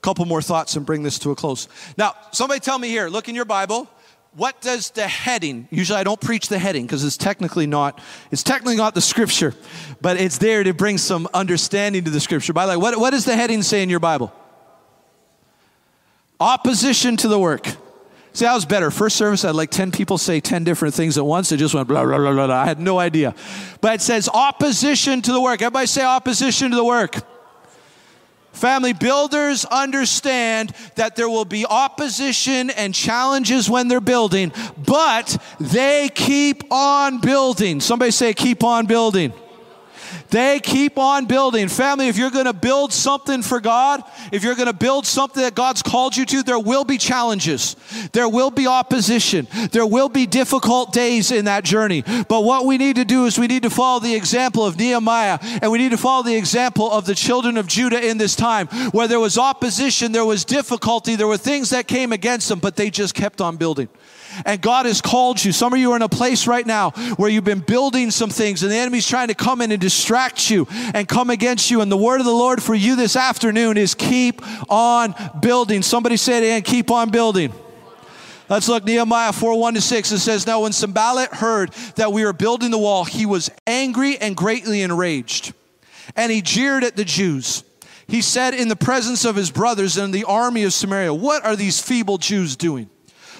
couple more thoughts and bring this to a close. Now, somebody tell me here, look in your Bible what does the heading usually i don't preach the heading because it's technically not it's technically not the scripture but it's there to bring some understanding to the scripture by the way what, what does the heading say in your bible opposition to the work see that was better first service i had like 10 people say 10 different things at once it just went blah blah blah blah, blah. i had no idea but it says opposition to the work everybody say opposition to the work Family builders understand that there will be opposition and challenges when they're building, but they keep on building. Somebody say, keep on building. They keep on building. Family, if you're going to build something for God, if you're going to build something that God's called you to, there will be challenges. There will be opposition. There will be difficult days in that journey. But what we need to do is we need to follow the example of Nehemiah and we need to follow the example of the children of Judah in this time where there was opposition, there was difficulty, there were things that came against them, but they just kept on building. And God has called you. Some of you are in a place right now where you've been building some things and the enemy's trying to come in and distract you and come against you. And the word of the Lord for you this afternoon is keep on building. Somebody say it again, keep on building. Let's look Nehemiah 4 1 to 6. It says, Now when Sanballat heard that we were building the wall, he was angry and greatly enraged. And he jeered at the Jews. He said in the presence of his brothers and the army of Samaria, What are these feeble Jews doing?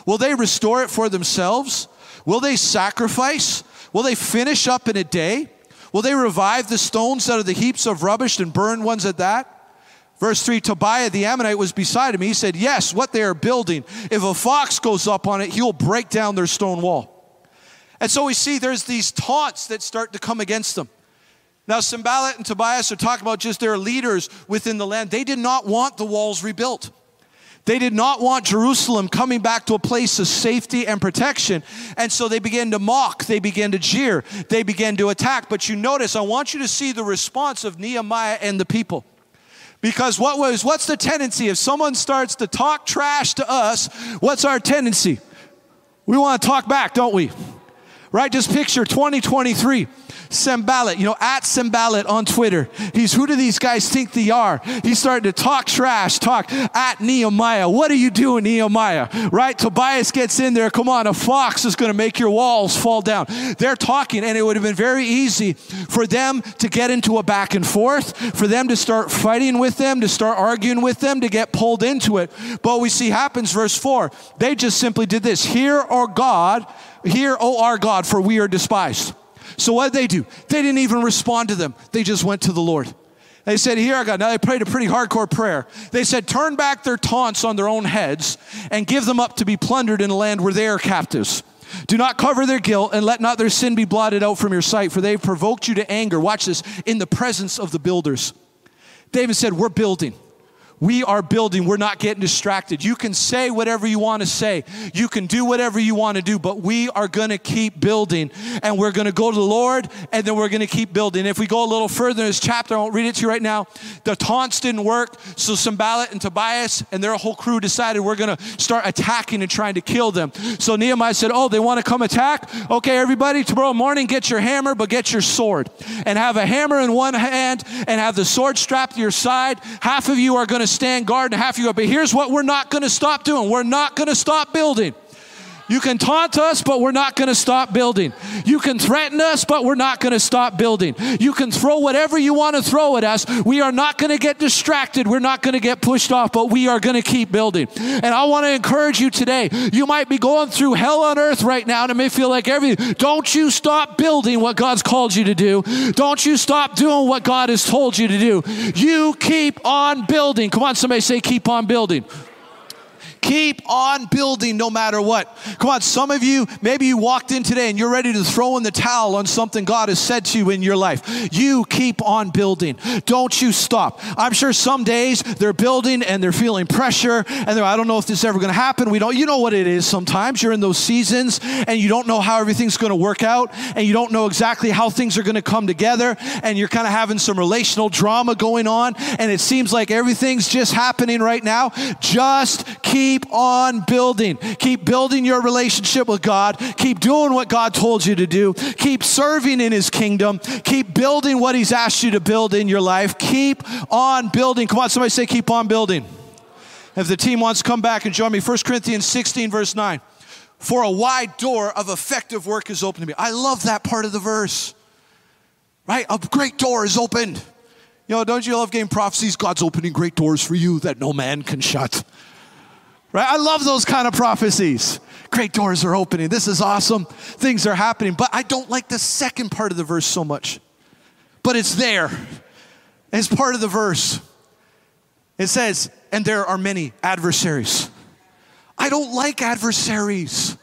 Will they restore it for themselves? Will they sacrifice? Will they finish up in a day? Will they revive the stones out of the heaps of rubbish and burn ones at that? Verse 3 Tobiah the Ammonite was beside him. He said, Yes, what they are building, if a fox goes up on it, he'll break down their stone wall. And so we see there's these taunts that start to come against them. Now, Sanballat and Tobias are talking about just their leaders within the land. They did not want the walls rebuilt. They did not want Jerusalem coming back to a place of safety and protection. And so they began to mock, they began to jeer, they began to attack. But you notice, I want you to see the response of Nehemiah and the people. Because what was what's the tendency if someone starts to talk trash to us, what's our tendency? We want to talk back, don't we? Right? Just picture 2023. Sanballat, you know, at Sanballat on Twitter. He's who do these guys think they are? He's starting to talk trash, talk at Nehemiah. What are you doing, Nehemiah? Right? Tobias gets in there. Come on, a fox is going to make your walls fall down. They're talking, and it would have been very easy for them to get into a back and forth, for them to start fighting with them, to start arguing with them, to get pulled into it. But we see happens, verse 4. They just simply did this Hear, O God, hear, O our God, for we are despised. So what did they do? They didn't even respond to them. They just went to the Lord. They said, Here, God. Now they prayed a pretty hardcore prayer. They said, Turn back their taunts on their own heads and give them up to be plundered in a land where they are captives. Do not cover their guilt and let not their sin be blotted out from your sight, for they have provoked you to anger. Watch this in the presence of the builders. David said, We're building. We are building. We're not getting distracted. You can say whatever you want to say. You can do whatever you want to do, but we are going to keep building. And we're going to go to the Lord and then we're going to keep building. If we go a little further in this chapter, I won't read it to you right now. The taunts didn't work. So Sanballat and Tobias and their whole crew decided we're going to start attacking and trying to kill them. So Nehemiah said, Oh, they want to come attack? Okay, everybody, tomorrow morning, get your hammer, but get your sword. And have a hammer in one hand and have the sword strapped to your side. Half of you are going to stand guard and half you go. But here's what we're not going to stop doing we're not going to stop building. You can taunt us, but we're not going to stop building. You can threaten us, but we're not going to stop building. You can throw whatever you want to throw at us. We are not going to get distracted. We're not going to get pushed off, but we are going to keep building. And I want to encourage you today. You might be going through hell on earth right now, and it may feel like everything. Don't you stop building what God's called you to do. Don't you stop doing what God has told you to do. You keep on building. Come on, somebody say, keep on building. Keep on building no matter what. Come on, some of you, maybe you walked in today and you're ready to throw in the towel on something God has said to you in your life. You keep on building. Don't you stop. I'm sure some days they're building and they're feeling pressure and they're, I don't know if this is ever going to happen. We don't, you know what it is sometimes. You're in those seasons and you don't know how everything's going to work out and you don't know exactly how things are going to come together and you're kind of having some relational drama going on and it seems like everything's just happening right now. Just keep keep on building. Keep building your relationship with God. Keep doing what God told you to do. Keep serving in His kingdom. Keep building what He's asked you to build in your life. Keep on building. Come on, somebody say, keep on building. If the team wants to come back and join me, 1 Corinthians 16, verse 9. For a wide door of effective work is open to me. I love that part of the verse. Right? A great door is opened. You know, don't you love getting prophecies? God's opening great doors for you that no man can shut. Right? I love those kind of prophecies. Great doors are opening. This is awesome. Things are happening. But I don't like the second part of the verse so much. But it's there. It's part of the verse. It says, and there are many adversaries. I don't like adversaries.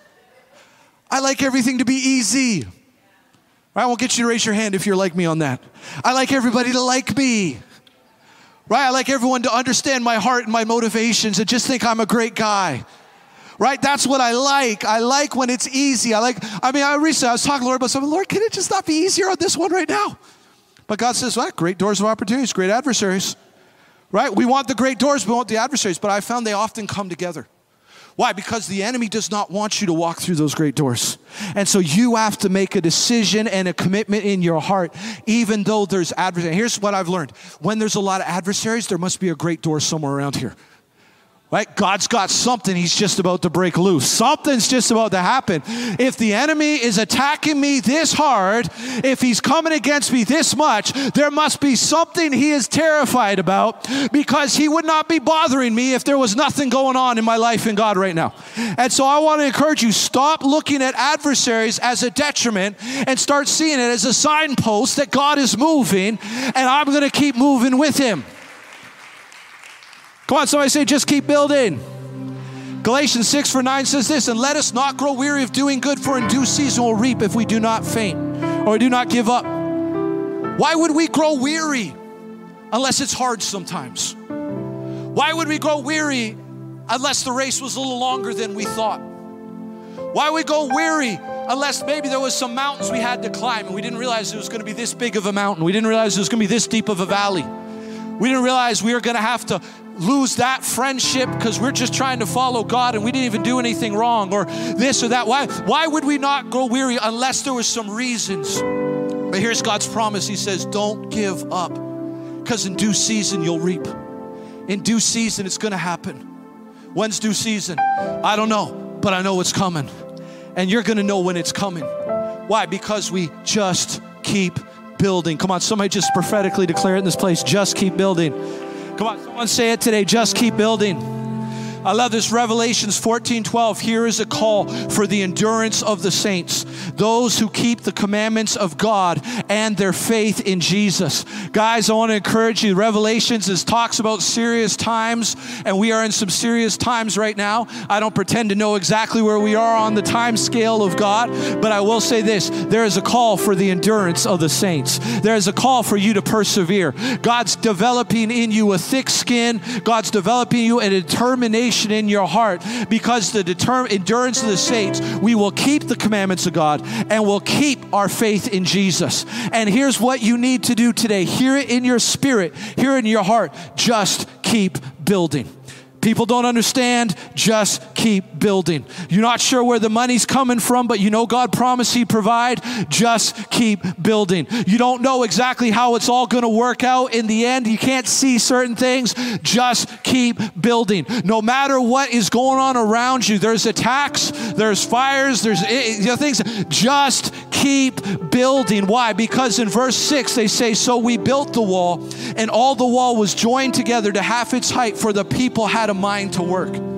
I like everything to be easy. I won't get you to raise your hand if you're like me on that. I like everybody to like me. Right? I like everyone to understand my heart and my motivations and just think I'm a great guy. Right? That's what I like. I like when it's easy. I like, I mean, I recently I was talking to Lord about something. Lord, can it just not be easier on this one right now? But God says, well, great doors of opportunities, great adversaries. Right? We want the great doors, we want the adversaries, but I found they often come together. Why? Because the enemy does not want you to walk through those great doors. And so you have to make a decision and a commitment in your heart, even though there's adversaries. Here's what I've learned when there's a lot of adversaries, there must be a great door somewhere around here Right? God's got something he's just about to break loose. Something's just about to happen. If the enemy is attacking me this hard, if he's coming against me this much, there must be something he is terrified about because he would not be bothering me if there was nothing going on in my life in God right now. And so I want to encourage you stop looking at adversaries as a detriment and start seeing it as a signpost that God is moving and I'm going to keep moving with him. Come on, somebody say, just keep building. Galatians 6 for 9 says this, and let us not grow weary of doing good, for in due season we'll reap if we do not faint or do not give up. Why would we grow weary unless it's hard sometimes? Why would we grow weary unless the race was a little longer than we thought? Why would we go weary unless maybe there was some mountains we had to climb and we didn't realize it was going to be this big of a mountain. We didn't realize it was going to be this deep of a valley. We didn't realize we were going to have to lose that friendship because we're just trying to follow God and we didn't even do anything wrong or this or that. Why, why would we not grow weary unless there was some reasons? But here's God's promise He says, Don't give up because in due season you'll reap. In due season, it's going to happen. When's due season? I don't know, but I know it's coming. And you're going to know when it's coming. Why? Because we just keep building. Come on, somebody just prophetically declare it in this place. Just keep building. Come on, someone say it today. Just keep building. I love this Revelations 14 12. Here is a call for the endurance of the saints, those who keep the commandments of God and their faith in Jesus. Guys, I want to encourage you. Revelations is talks about serious times, and we are in some serious times right now. I don't pretend to know exactly where we are on the time scale of God, but I will say this there is a call for the endurance of the saints. There is a call for you to persevere. God's developing in you a thick skin, God's developing you a determination in your heart because the determ- endurance of the saints, we will keep the commandments of God and we'll keep our faith in Jesus. And here's what you need to do today hear it in your spirit, hear it in your heart. Just keep building. People don't understand, just keep building. You're not sure where the money's coming from, but you know God promised He'd provide, just keep building. You don't know exactly how it's all going to work out in the end. You can't see certain things, just keep building. No matter what is going on around you, there's attacks, there's fires, there's eh, eh, you know, things, just keep building. Why? Because in verse 6 they say, So we built the wall, and all the wall was joined together to half its height, for the people had a mind to work.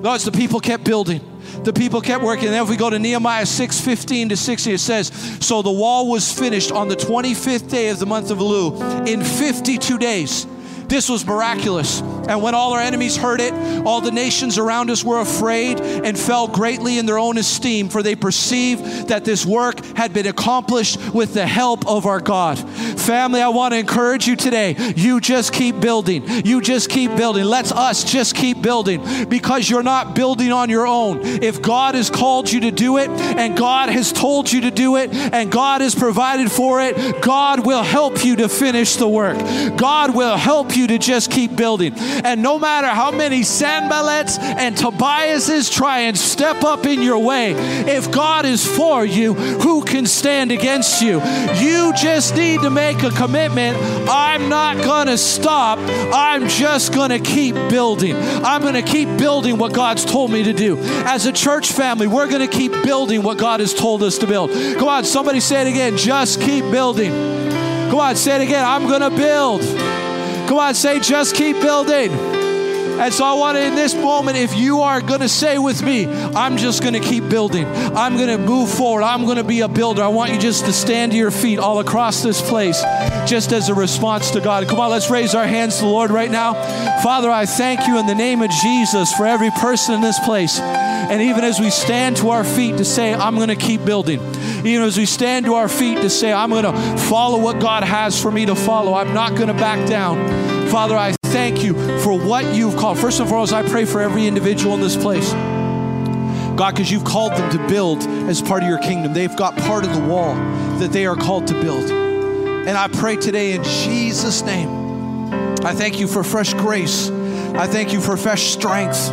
Notice the people kept building. The people kept working. And then if we go to Nehemiah 6 15 to 16, it says, So the wall was finished on the 25th day of the month of Elul in 52 days. This was miraculous. And when all our enemies heard it, all the nations around us were afraid and fell greatly in their own esteem, for they perceived that this work had been accomplished with the help of our God. Family, I want to encourage you today. You just keep building. You just keep building. Let's us just keep building because you're not building on your own. If God has called you to do it and God has told you to do it and God has provided for it, God will help you to finish the work. God will help you you to just keep building. And no matter how many Sanballats and Tobiases try and step up in your way, if God is for you, who can stand against you? You just need to make a commitment. I'm not going to stop. I'm just going to keep building. I'm going to keep building what God's told me to do. As a church family, we're going to keep building what God has told us to build. Come on, somebody say it again. Just keep building. Come on, say it again. I'm going to build. Come on, say, just keep building. And so I want to, in this moment, if you are going to say with me, I'm just going to keep building. I'm going to move forward. I'm going to be a builder. I want you just to stand to your feet all across this place, just as a response to God. Come on, let's raise our hands to the Lord right now. Father, I thank you in the name of Jesus for every person in this place. And even as we stand to our feet to say, I'm going to keep building, even as we stand to our feet to say, I'm going to follow what God has for me to follow, I'm not going to back down. Father, I thank you for what you've called. First and foremost, I pray for every individual in this place. God, because you've called them to build as part of your kingdom. They've got part of the wall that they are called to build. And I pray today in Jesus' name, I thank you for fresh grace. I thank you for fresh strength.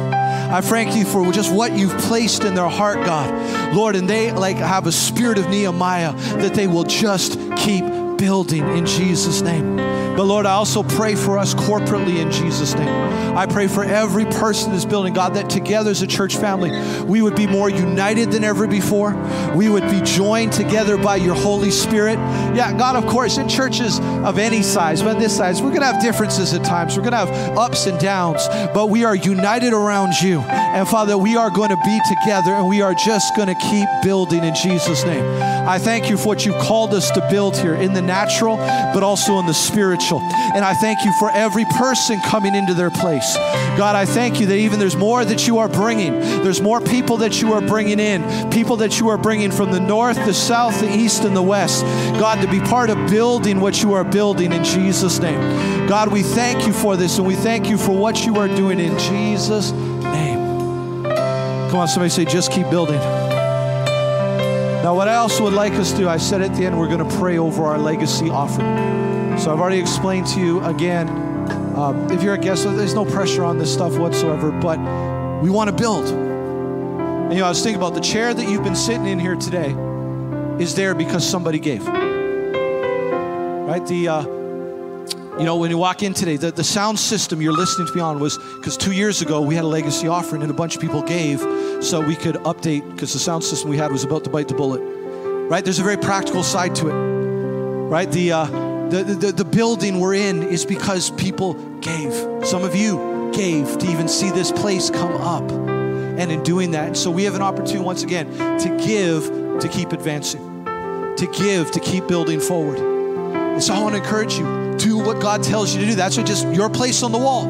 I thank you for just what you've placed in their heart, God. Lord, and they like have a spirit of Nehemiah that they will just keep building in Jesus' name. But Lord, I also pray for us corporately in Jesus' name. I pray for every person in this building, God, that together as a church family, we would be more united than ever before. We would be joined together by your Holy Spirit. Yeah, God, of course, in churches of any size, but this size, we're going to have differences at times. We're going to have ups and downs, but we are united around you. And Father, we are going to be together and we are just going to keep building in Jesus' name. I thank you for what you've called us to build here in the natural, but also in the spiritual. And I thank you for every person coming into their place. God, I thank you that even there's more that you are bringing. There's more people that you are bringing in, people that you are bringing from the north, the south, the east, and the west. God, to be part of building what you are building in Jesus' name. God, we thank you for this and we thank you for what you are doing in Jesus' name. Come on, somebody say, just keep building. Now, what I also would like us to do, I said at the end, we're going to pray over our legacy offering. So I've already explained to you again, um, if you're a guest, there's no pressure on this stuff whatsoever, but we want to build. And, you know, I was thinking about the chair that you've been sitting in here today is there because somebody gave. Right? The, uh, you know, when you walk in today, the, the sound system you're listening to me on was because two years ago we had a legacy offering and a bunch of people gave so we could update because the sound system we had was about to bite the bullet. Right? There's a very practical side to it. Right? The, uh, the, the, the building we're in is because people gave. Some of you gave to even see this place come up. And in doing that, so we have an opportunity once again to give to keep advancing, to give to keep building forward. And so I want to encourage you do what God tells you to do. That's just your place on the wall.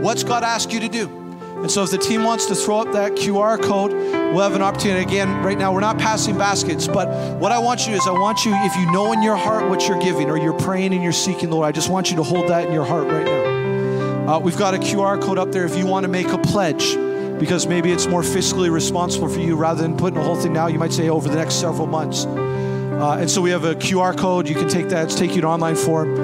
What's God asked you to do? And so, if the team wants to throw up that QR code, we'll have an opportunity. Again, right now, we're not passing baskets, but what I want you is, I want you, if you know in your heart what you're giving or you're praying and you're seeking the Lord, I just want you to hold that in your heart right now. Uh, we've got a QR code up there if you want to make a pledge because maybe it's more fiscally responsible for you rather than putting the whole thing now. You might say over the next several months. Uh, and so we have a QR code. You can take that, it's take you to online form.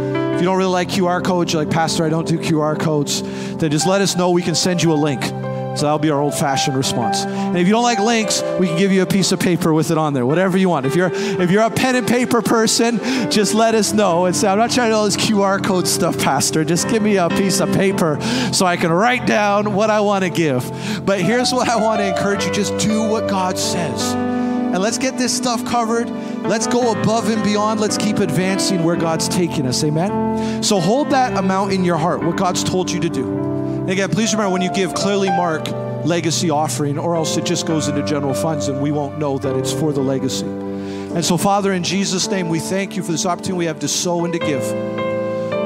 You don't really like QR codes, you're like, Pastor, I don't do QR codes, then just let us know. We can send you a link. So that'll be our old fashioned response. And if you don't like links, we can give you a piece of paper with it on there, whatever you want. If you're if you're a pen and paper person, just let us know and say, I'm not trying to do all this QR code stuff, Pastor. Just give me a piece of paper so I can write down what I want to give. But here's what I want to encourage you just do what God says. And let's get this stuff covered. Let's go above and beyond. Let's keep advancing where God's taking us. Amen. So hold that amount in your heart, what God's told you to do. And again, please remember when you give, clearly mark legacy offering, or else it just goes into general funds and we won't know that it's for the legacy. And so, Father, in Jesus' name, we thank you for this opportunity we have to sow and to give.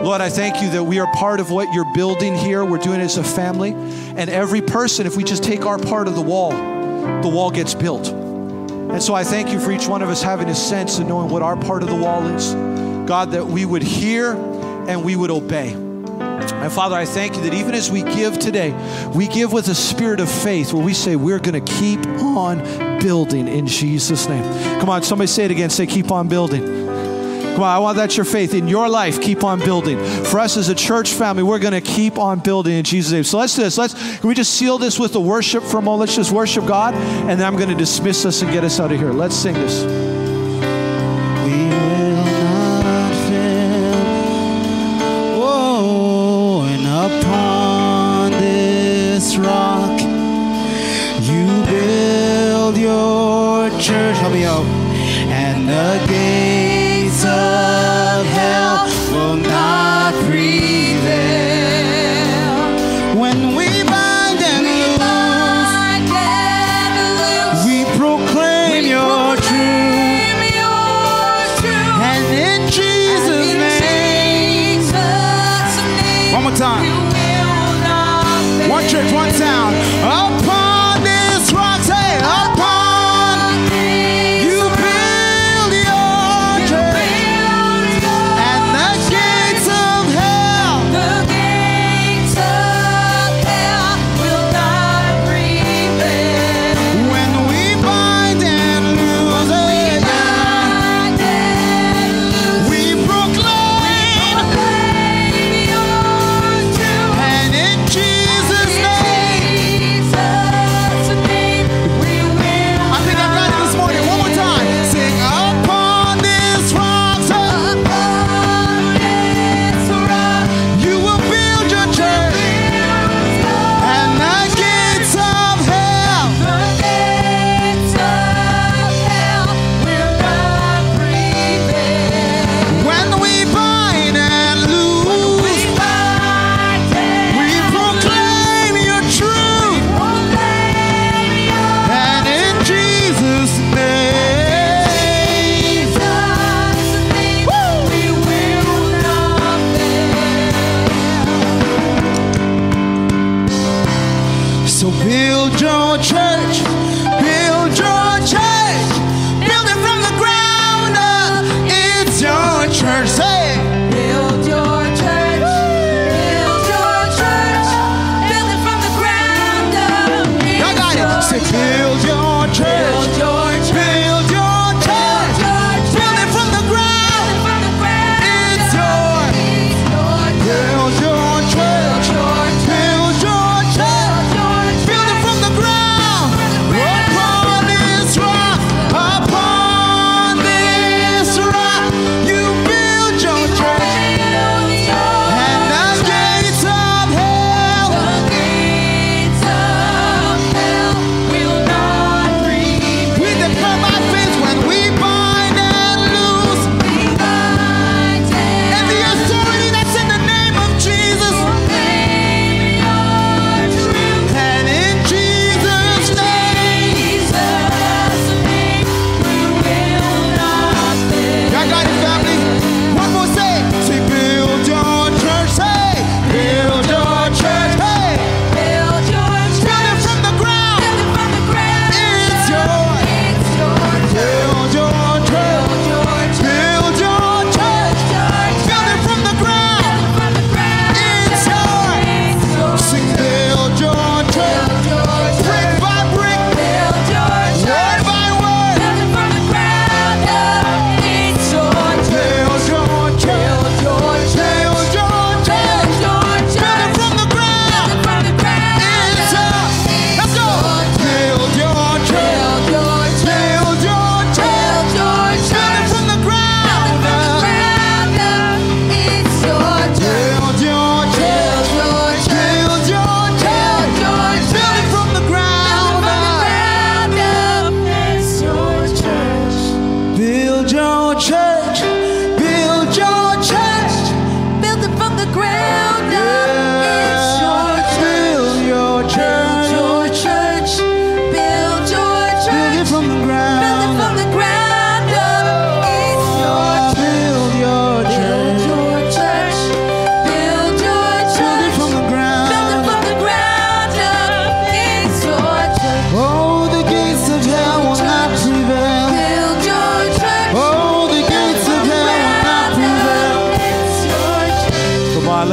Lord, I thank you that we are part of what you're building here. We're doing it as a family. And every person, if we just take our part of the wall, the wall gets built. And so I thank you for each one of us having a sense and knowing what our part of the wall is. God, that we would hear and we would obey. And Father, I thank you that even as we give today, we give with a spirit of faith where we say we're going to keep on building in Jesus' name. Come on, somebody say it again. Say, keep on building. Come on, I want that's your faith in your life. Keep on building. For us as a church family, we're going to keep on building in Jesus' name. So let's do this. Let's can we just seal this with the worship for a moment? Let's just worship God, and then I'm going to dismiss us and get us out of here. Let's sing this.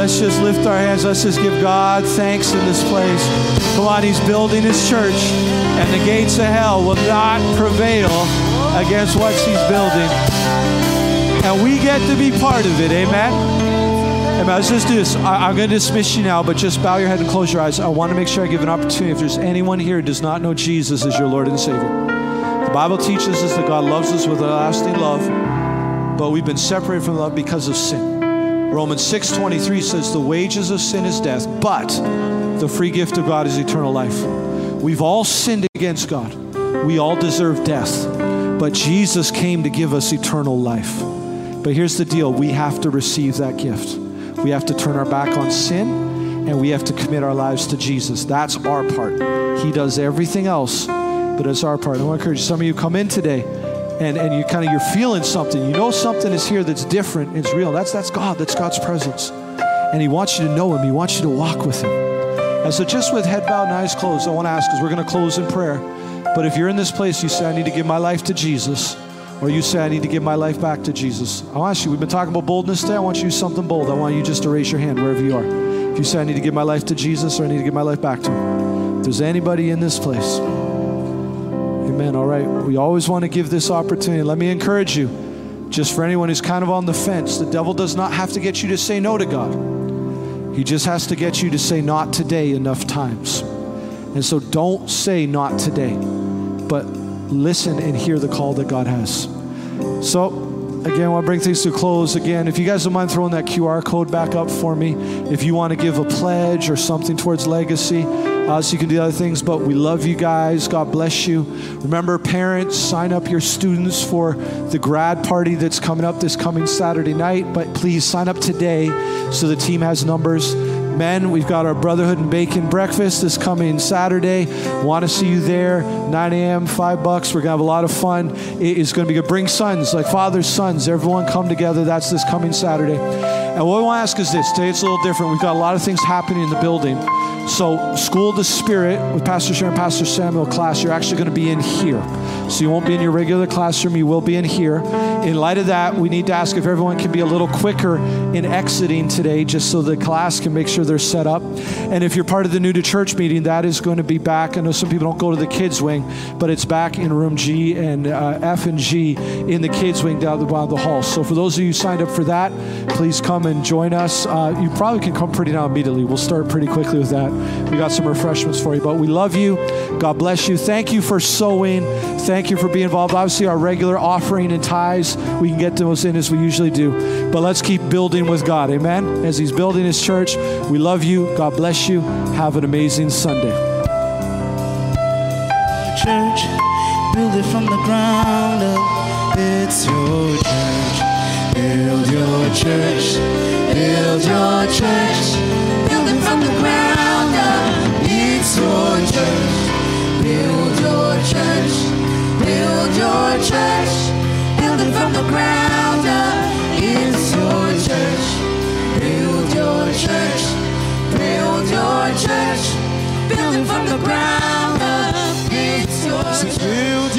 Let's just lift our hands. Let's just give God thanks in this place. Come on, He's building His church, and the gates of hell will not prevail against what He's building. And we get to be part of it. Amen. Amen. Let's just do this. I, am going to dismiss you now, but just bow your head and close your eyes. I want to make sure I give an opportunity. If there's anyone here who does not know Jesus as your Lord and Savior, the Bible teaches us that God loves us with a lasting love, but we've been separated from love because of sin. Romans 6:23 says the wages of sin is death, but the free gift of God is eternal life. We've all sinned against God. We all deserve death. But Jesus came to give us eternal life. But here's the deal, we have to receive that gift. We have to turn our back on sin and we have to commit our lives to Jesus. That's our part. He does everything else, but it's our part. I want to encourage some of you come in today and, and you kind of you're feeling something. You know something is here that's different, it's real. That's that's God, that's God's presence. And He wants you to know Him, He wants you to walk with Him. And so just with head bowed and eyes closed, I want to ask, because we're going to close in prayer. But if you're in this place, you say, I need to give my life to Jesus, or you say, I need to give my life back to Jesus. I want you, we've been talking about boldness today. I want you to something bold. I want you just to raise your hand wherever you are. If you say, I need to give my life to Jesus, or I need to give my life back to Him. If there's anybody in this place, Amen. All right. We always want to give this opportunity. Let me encourage you, just for anyone who's kind of on the fence, the devil does not have to get you to say no to God. He just has to get you to say not today enough times. And so don't say not today, but listen and hear the call that God has. So, again, I want to bring things to a close. Again, if you guys don't mind throwing that QR code back up for me, if you want to give a pledge or something towards legacy, uh, so you can do other things. But we love you guys. God bless you. Remember, parents, sign up your students for the grad party that's coming up this coming Saturday night. But please sign up today so the team has numbers. Men, we've got our Brotherhood and Bacon breakfast this coming Saturday. Want to see you there, 9 a.m., five bucks. We're going to have a lot of fun. It is going to be good. Bring sons, like fathers, sons. Everyone come together. That's this coming Saturday. And what we want to ask is this today it's a little different. We've got a lot of things happening in the building. So, School of the Spirit with Pastor Sharon, Pastor Samuel class, you're actually going to be in here. So, you won't be in your regular classroom, you will be in here. In light of that, we need to ask if everyone can be a little quicker in exiting today, just so the class can make sure they're set up. And if you're part of the new to church meeting, that is going to be back. I know some people don't go to the kids' wing, but it's back in room G and uh, F and G in the kids' wing down the bottom of the hall. So, for those of you signed up for that, please come and join us. Uh, you probably can come pretty now immediately. We'll start pretty quickly with that. We got some refreshments for you, but we love you. God bless you. Thank you for sowing. Thank you for being involved. Obviously, our regular offering and tithes, we can get those in as we usually do. But let's keep building with God. Amen. As He's building His church, we love you. God bless you. Have an amazing Sunday. church, build it from the ground up. It's your church. Build your church, build your church, build it from the ground up. It's your church, build your church, build your church, build it from the ground up. It's your church, build your church, build your church, build it from the ground up. It's your church.